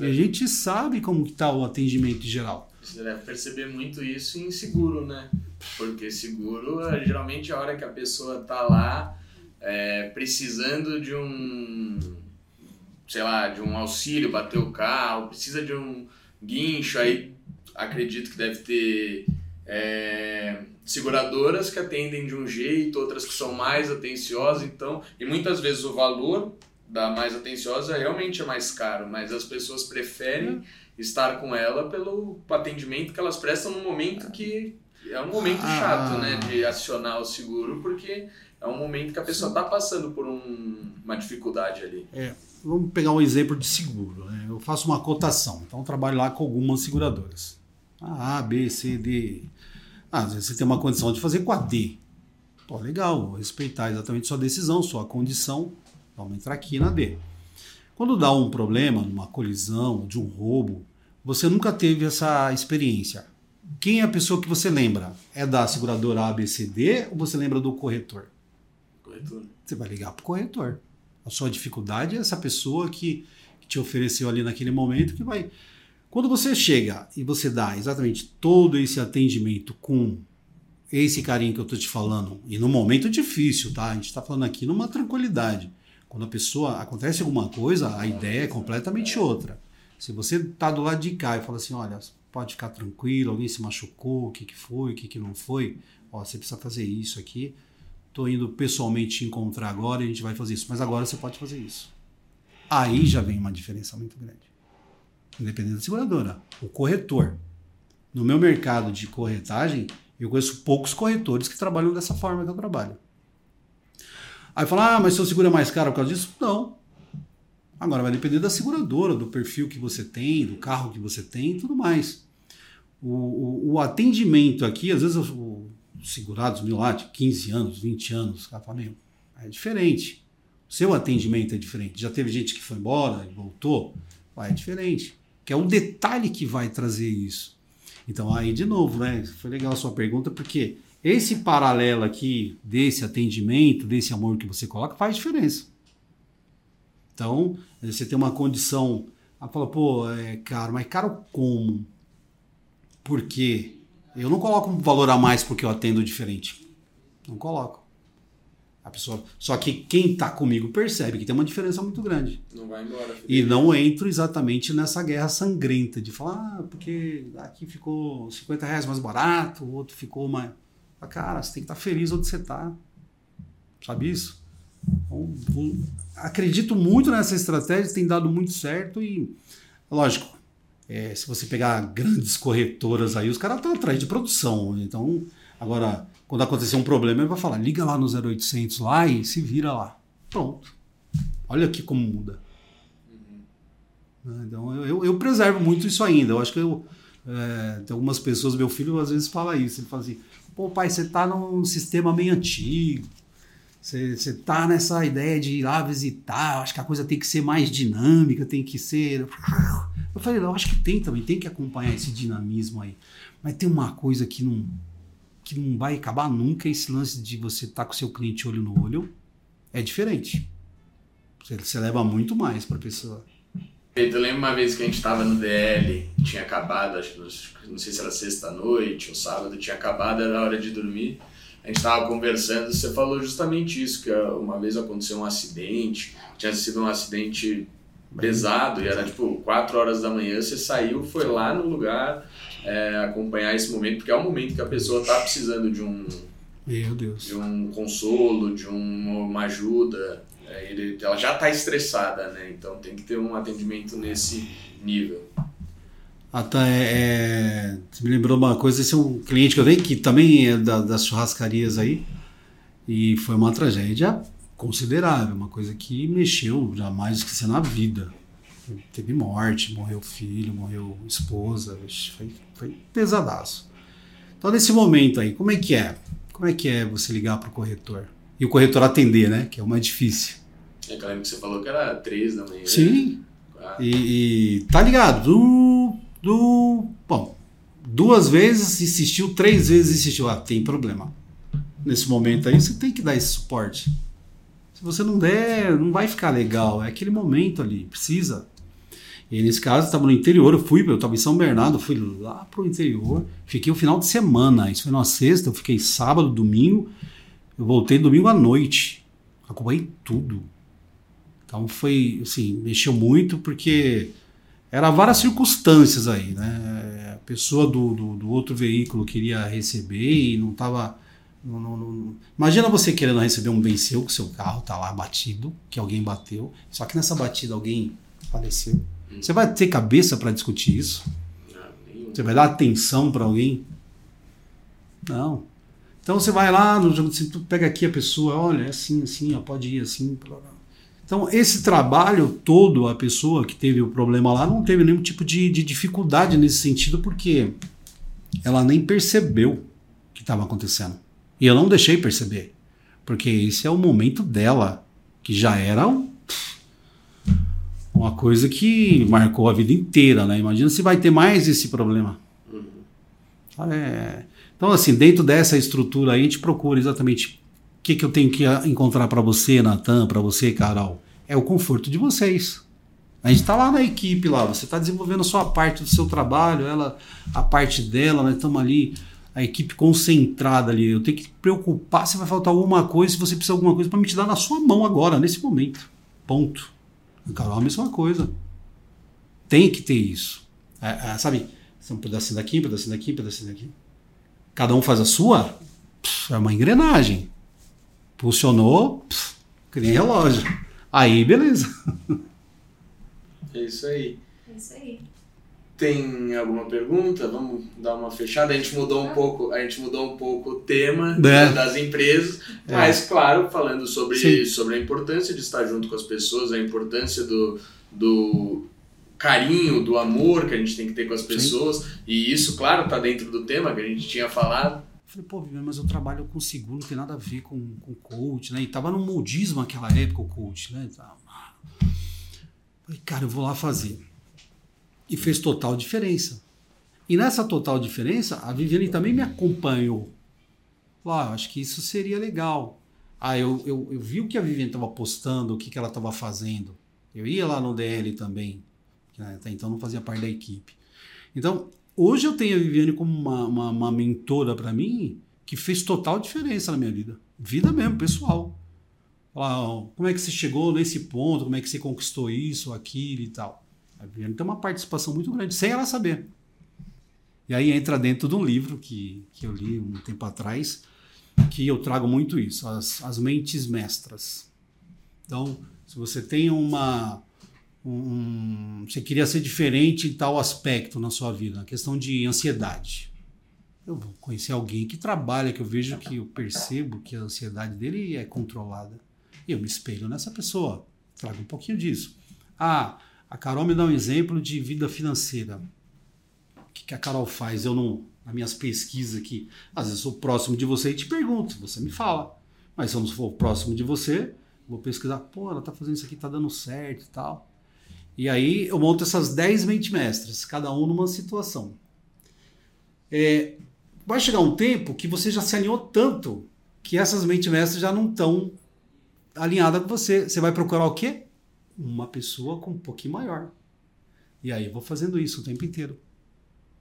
E a gente sabe como está o atendimento em geral. Você deve perceber muito isso em seguro, né? Porque seguro, é, geralmente, a hora que a pessoa está lá é, precisando de um, sei lá, de um auxílio, bater o carro, precisa de um guincho, aí acredito que deve ter é, seguradoras que atendem de um jeito, outras que são mais atenciosas, então, e muitas vezes o valor da mais atenciosa realmente é mais caro, mas as pessoas preferem hum. estar com ela pelo atendimento que elas prestam no momento que é um momento ah. chato, né, de acionar o seguro, porque é um momento que a pessoa está passando por um, uma dificuldade ali. É, vamos pegar um exemplo de seguro. Né? Eu faço uma cotação, então eu trabalho lá com algumas seguradoras. A, B, C, D. Ah, às vezes você tem uma condição de fazer com a D. Pô, legal, vou respeitar exatamente sua decisão, sua condição. Vamos entrar aqui na D. Quando dá um problema, uma colisão, de um roubo, você nunca teve essa experiência. Quem é a pessoa que você lembra? É da seguradora ABCD ou você lembra do corretor? Corretor. Você vai ligar para o corretor. A sua dificuldade é essa pessoa que, que te ofereceu ali naquele momento que vai quando você chega e você dá exatamente todo esse atendimento com esse carinho que eu estou te falando, e num momento difícil, tá? A gente está falando aqui numa tranquilidade. Quando a pessoa acontece alguma coisa, a ideia é completamente outra. Se você está do lado de cá e fala assim, olha, pode ficar tranquilo, alguém se machucou, o que, que foi, o que, que não foi, ó, você precisa fazer isso aqui. Estou indo pessoalmente te encontrar agora e a gente vai fazer isso, mas agora você pode fazer isso. Aí já vem uma diferença muito grande independente da seguradora, o corretor. No meu mercado de corretagem, eu conheço poucos corretores que trabalham dessa forma que eu trabalho. Aí fala, ah, mas seu seguro é mais caro por causa disso? Não. Agora vai depender da seguradora, do perfil que você tem, do carro que você tem e tudo mais. O, o, o, atendimento aqui, às vezes os segurados mil lá de 15 anos, 20 anos, cara fala, meu, é diferente. O seu atendimento é diferente. Já teve gente que foi embora e voltou, vai, é diferente. que é o detalhe que vai trazer isso. Então, aí, de novo, né? Foi legal a sua pergunta, porque esse paralelo aqui desse atendimento, desse amor que você coloca, faz diferença. Então, você tem uma condição. Ela fala, pô, é caro, mas caro como? Por quê? Eu não coloco um valor a mais porque eu atendo diferente. Não coloco. A pessoa, só que quem está comigo percebe que tem uma diferença muito grande. Não vai embora. E não entro exatamente nessa guerra sangrenta de falar, ah, porque aqui ficou 50 reais mais barato, o outro ficou mais. Cara, você tem que estar tá feliz onde você está. Sabe isso? Então, acredito muito nessa estratégia, tem dado muito certo e, lógico, é, se você pegar grandes corretoras aí, os caras estão atrás de produção. Então, agora quando acontecer um problema, ele vai falar: liga lá no 0800 lá e se vira lá. Pronto. Olha aqui como muda. Uhum. Então eu, eu, eu, preservo muito isso ainda. Eu acho que eu, é, tem algumas pessoas, meu filho às vezes fala isso. Ele fala assim: pô, pai, você tá num sistema meio antigo. Você, tá nessa ideia de ir lá visitar. Acho que a coisa tem que ser mais dinâmica, tem que ser. Eu falei: eu acho que tem também, tem que acompanhar esse dinamismo aí. Mas tem uma coisa que não que não vai acabar nunca esse lance de você estar tá com seu cliente olho no olho é diferente. Você, você leva muito mais para pessoa. Eu lembro uma vez que a gente estava no DL, tinha acabado, acho que não sei se era sexta-noite ou sábado, tinha acabado, era hora de dormir. A gente estava conversando, você falou justamente isso, que uma vez aconteceu um acidente, tinha sido um acidente pesado, e era tipo 4 horas da manhã, você saiu, foi lá no lugar, é, acompanhar esse momento, porque é o momento que a pessoa está precisando de um, Meu Deus. de um consolo, de um, uma ajuda. Ele, ela já está estressada, né? Então tem que ter um atendimento nesse nível. Até é, é, você me lembrou uma coisa, esse é um cliente que eu tenho que também é da, das churrascarias aí, e foi uma tragédia considerável, uma coisa que mexeu jamais esquecer na vida teve morte, morreu filho, morreu esposa, foi, foi pesadaço. Então nesse momento aí, como é que é? Como é que é você ligar para o corretor? E o corretor atender, né? Que é o mais difícil. É que que você falou que era três da manhã. Sim. Ah. E, e, tá ligado? Do, do, bom, duas vezes insistiu, três vezes insistiu. Ah, tem problema. Nesse momento aí, você tem que dar esse suporte. Se você não der, não vai ficar legal. É aquele momento ali, precisa. E nesse caso, estava no interior, eu fui, eu estava em São Bernardo, fui lá pro interior, fiquei o final de semana, isso foi numa sexta, eu fiquei sábado, domingo, eu voltei domingo à noite, acompanhei tudo. Então foi, assim, mexeu muito porque era várias circunstâncias aí, né? A pessoa do, do, do outro veículo queria receber e não estava... Imagina você querendo receber um bem seu, que seu carro tá lá batido, que alguém bateu, só que nessa batida alguém faleceu. Você vai ter cabeça para discutir isso? Você vai dar atenção para alguém? Não. Então você vai lá, no jogo, você pega aqui a pessoa, olha, é assim, assim, ó, pode ir assim. Então esse trabalho todo, a pessoa que teve o problema lá não teve nenhum tipo de, de dificuldade nesse sentido, porque ela nem percebeu o que estava acontecendo. E eu não deixei perceber, porque esse é o momento dela, que já era um uma coisa que marcou a vida inteira, né? Imagina se vai ter mais esse problema. Uhum. É... Então, assim, dentro dessa estrutura aí, a gente procura exatamente o que, que eu tenho que encontrar para você, Natan, para você, Carol. É o conforto de vocês. A gente está lá na equipe, lá, você está desenvolvendo a sua parte do seu trabalho, ela a parte dela, nós estamos ali, a equipe concentrada ali. Eu tenho que preocupar se vai faltar alguma coisa, se você precisa de alguma coisa para me te dar na sua mão agora, nesse momento. Ponto. Carol a mesma coisa. Tem que ter isso. É, é, sabe? Um pedacinho daqui, um pedacinho daqui, um pedacinho daqui. Cada um faz a sua, é uma engrenagem. Funcionou, nem relógio. Aí, beleza. É isso aí. É isso aí. Tem alguma pergunta? Vamos dar uma fechada. A gente mudou um pouco, a gente mudou um pouco o tema é. das empresas, é. mas claro, falando sobre, sobre a importância de estar junto com as pessoas, a importância do, do carinho, do amor que a gente tem que ter com as pessoas, Sim. e isso, claro, está dentro do tema que a gente tinha falado. Falei, pô, mas eu trabalho com seguro, não tem nada a ver com, com coach, né? E tava no modismo naquela época o coach, né? Falei, cara, eu vou lá fazer. E fez total diferença. E nessa total diferença, a Viviane também me acompanhou. Lá, ah, acho que isso seria legal. Ah, eu, eu, eu vi o que a Viviane estava postando, o que, que ela estava fazendo. Eu ia lá no DL também, né? até então não fazia parte da equipe. Então, hoje eu tenho a Viviane como uma, uma, uma mentora para mim que fez total diferença na minha vida. Vida mesmo, pessoal. Falar, como é que você chegou nesse ponto, como é que você conquistou isso, aquilo e tal. A Viviane tem uma participação muito grande, sem ela saber. E aí entra dentro de um livro que, que eu li um tempo atrás, que eu trago muito isso, as, as mentes mestras. Então, se você tem uma. Um, você queria ser diferente em tal aspecto na sua vida, na questão de ansiedade. Eu vou conhecer alguém que trabalha, que eu vejo que eu percebo que a ansiedade dele é controlada. E eu me espelho nessa pessoa. Trago um pouquinho disso. Ah, a Carol me dá um exemplo de vida financeira. O que, que a Carol faz? Eu não. Nas minhas pesquisas aqui, às vezes eu sou próximo de você e te pergunto, você me fala. Mas se eu não for próximo de você, Vou pesquisar, pô, ela tá fazendo isso aqui, tá dando certo e tal. E aí eu monto essas 10 mente mestras, cada um numa situação. É, vai chegar um tempo que você já se alinhou tanto que essas mente mestras já não estão alinhadas com você. Você vai procurar o quê? Uma pessoa com um pouquinho maior. E aí eu vou fazendo isso o tempo inteiro.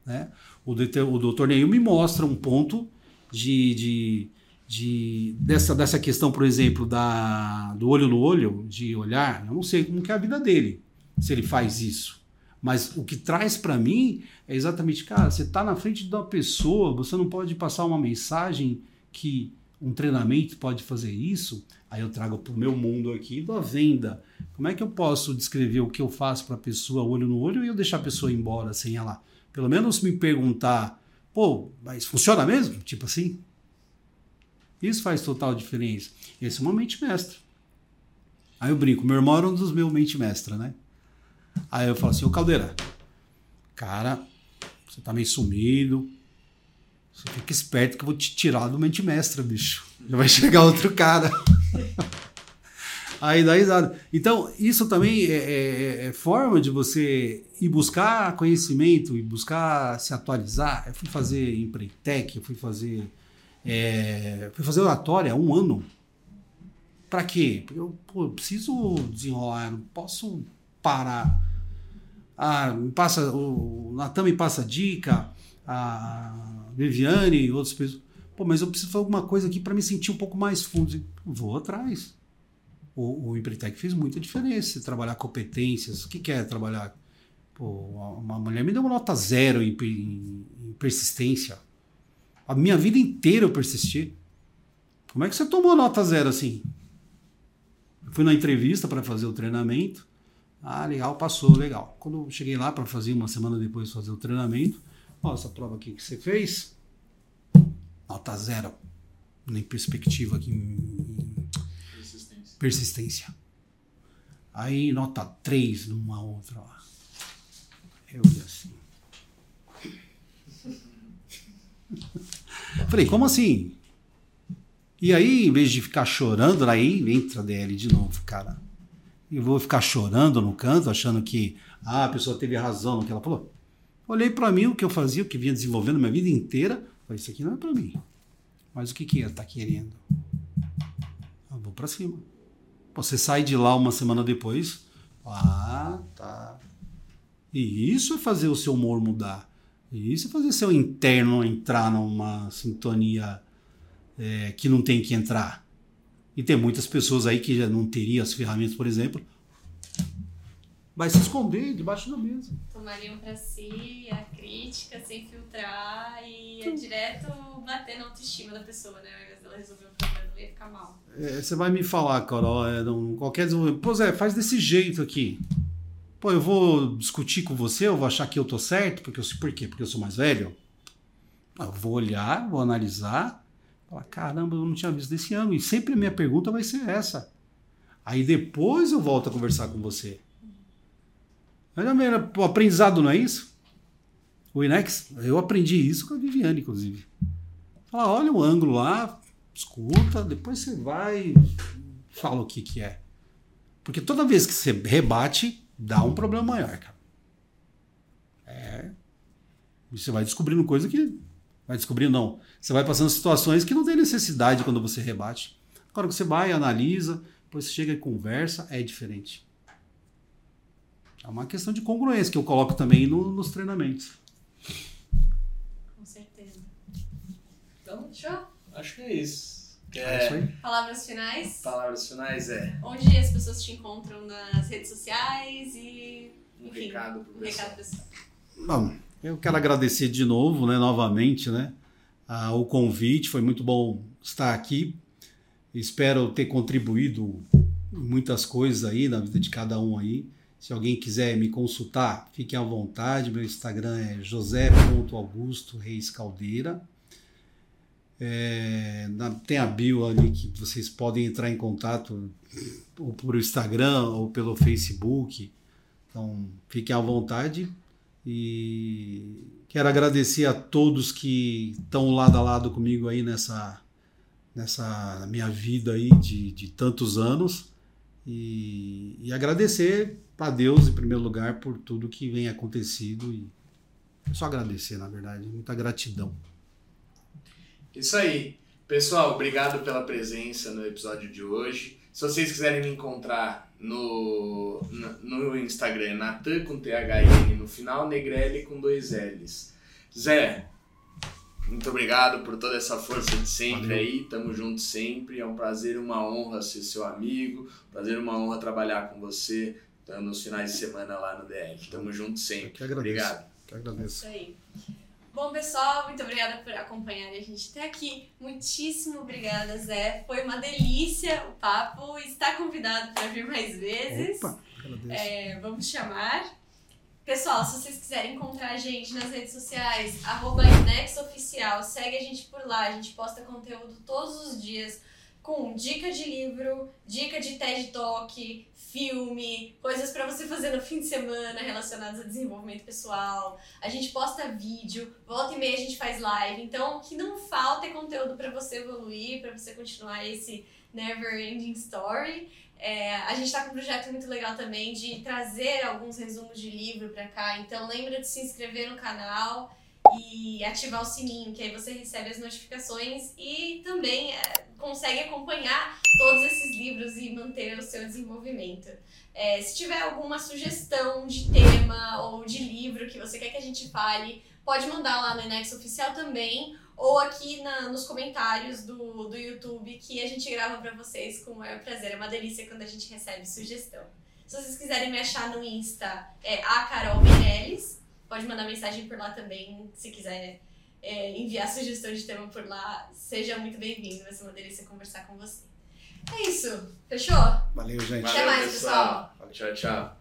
Né? O, o doutor Neil me mostra um ponto de, de de dessa, dessa questão, por exemplo, da, do olho no olho, de olhar, eu não sei como que é a vida dele, se ele faz isso. Mas o que traz para mim é exatamente, cara, você está na frente de uma pessoa, você não pode passar uma mensagem que um treinamento pode fazer isso. Aí eu trago para o meu mundo aqui da venda. Como é que eu posso descrever o que eu faço para a pessoa olho no olho e eu deixar a pessoa embora sem ela, pelo menos me perguntar, pô, mas funciona mesmo? Tipo assim, isso faz total diferença. Esse é uma mente mestra. Aí eu brinco, meu irmão era um dos meus mente mestra, né? Aí eu falo assim, ô Caldeira, cara, você tá meio sumido. Você fica esperto que eu vou te tirar do mente mestra, bicho. Já vai chegar outro cara. Aí dá risada. Então, isso também é, é, é, forma de você ir buscar conhecimento e buscar se atualizar. Eu fui fazer Empreitec, eu fui fazer é, fui fazer oratória um ano. Para quê? Porque eu, pô, eu preciso desenrolar, não posso parar. Ah, passa, o Natan me passa dica, a Viviane e outras pessoas. Pô, mas eu preciso fazer alguma coisa aqui para me sentir um pouco mais fundo. Vou atrás. O, o Empretec fez muita diferença. Trabalhar competências. O que, que é trabalhar? Pô, uma mulher me deu uma nota zero em, em, em persistência. A minha vida inteira eu persisti. Como é que você tomou nota zero assim? Eu fui na entrevista para fazer o treinamento. Ah, legal, passou, legal. Quando eu cheguei lá para fazer uma semana depois fazer o treinamento, ó, essa prova aqui que você fez, nota zero. Nem perspectiva aqui em persistência. persistência. Aí nota 3 numa outra. Ó. Eu ia assim. Falei, como assim? E aí, em vez de ficar chorando, aí entra a DL de novo, cara. E vou ficar chorando no canto, achando que ah, a pessoa teve razão no que ela falou. Olhei para mim, o que eu fazia, o que vinha desenvolvendo minha vida inteira. Falei, isso aqui não é para mim. Mas o que que ela tá querendo? Eu vou para cima. Você sai de lá uma semana depois. Ah, tá. E isso é fazer o seu humor mudar. Isso é fazer seu interno entrar numa sintonia é, que não tem que entrar. E tem muitas pessoas aí que já não teriam as ferramentas, por exemplo, vai se esconder debaixo da mesa. Tomariam para si a crítica sem filtrar e é direto bater na autoestima da pessoa, né? Ao invés dela resolver o problema, ia ficar mal. É, você vai me falar, Carol, é, não, qualquer desenvolvimento. Pô, Zé, faz desse jeito aqui. Pô, eu vou discutir com você, eu vou achar que eu tô certo, porque eu, por quê? Porque eu sou mais velho? Eu vou olhar, vou analisar, falar, caramba, eu não tinha visto desse ângulo. E sempre a minha pergunta vai ser essa. Aí depois eu volto a conversar com você. Mas o aprendizado não é isso? O Inex, eu aprendi isso com a Viviane, inclusive. Fala, olha o ângulo lá, escuta, depois você vai fala o que que é. Porque toda vez que você rebate, dá um problema maior, cara. É. Você vai descobrindo coisa que. Vai descobrindo, não. Você vai passando situações que não tem necessidade quando você rebate. Agora que você vai, analisa, depois você chega e conversa, é diferente. É uma questão de congruência que eu coloco também no, nos treinamentos. Com certeza. Então, Show? acho que é isso. É isso aí. Palavras finais? Palavras finais é Onde as pessoas te encontram nas redes sociais e. um Enfim, recado pro Um pessoal. recado pessoal. Bom, eu quero agradecer de novo, né, novamente, né, ah, o convite. Foi muito bom estar aqui. Espero ter contribuído muitas coisas aí na vida de cada um aí. Se alguém quiser me consultar, fiquem à vontade. Meu Instagram é josé.augusto Reis Caldeira. É, tem a bio ali que vocês podem entrar em contato ou por Instagram ou pelo Facebook. Então, fiquem à vontade. E quero agradecer a todos que estão lado a lado comigo aí nessa, nessa minha vida aí de, de tantos anos. E, e agradecer a Deus, em primeiro lugar, por tudo que vem acontecido. E é só agradecer, na verdade. Muita gratidão. Isso aí. Pessoal, obrigado pela presença no episódio de hoje. Se vocês quiserem me encontrar no, no, no Instagram, Natan com THN no final, Negrelli com dois L's. Zé, muito obrigado por toda essa força de sempre Valeu. aí. Tamo junto sempre. É um prazer e uma honra ser seu amigo. Prazer e uma honra trabalhar com você nos finais de semana lá no DL. Tamo junto Eu sempre. que agradeço. Obrigado. Que agradeço. Isso aí. Bom, pessoal, muito obrigada por acompanharem a gente até aqui. Muitíssimo obrigada, Zé. Foi uma delícia o papo. Está convidado para vir mais vezes. Opa. É, vamos chamar. Pessoal, se vocês quiserem encontrar a gente nas redes sociais, arroba Oficial, segue a gente por lá. A gente posta conteúdo todos os dias com dica de livro, dica de TED Talk, filme, coisas para você fazer no fim de semana relacionadas a desenvolvimento pessoal. A gente posta vídeo, volta e meia a gente faz live. Então, o que não falta é conteúdo para você evoluir, para você continuar esse never ending story. É, a gente tá com um projeto muito legal também de trazer alguns resumos de livro pra cá. Então lembra de se inscrever no canal e ativar o sininho, que aí você recebe as notificações e também é, consegue acompanhar todos esses livros e manter o seu desenvolvimento. É, se tiver alguma sugestão de tema ou de livro que você quer que a gente fale, pode mandar lá no Enex Oficial também ou aqui na- nos comentários do, do YouTube que a gente grava pra vocês com o maior prazer. É uma delícia quando a gente recebe sugestão. Se vocês quiserem me achar no Insta, é a Carol Meirelles. Pode mandar mensagem por lá também, se quiser é, enviar sugestão de tema por lá. Seja muito bem-vindo, vai ser uma delícia conversar com você. É isso, fechou? Valeu, gente. Até mais, pessoal. Tchau, tchau.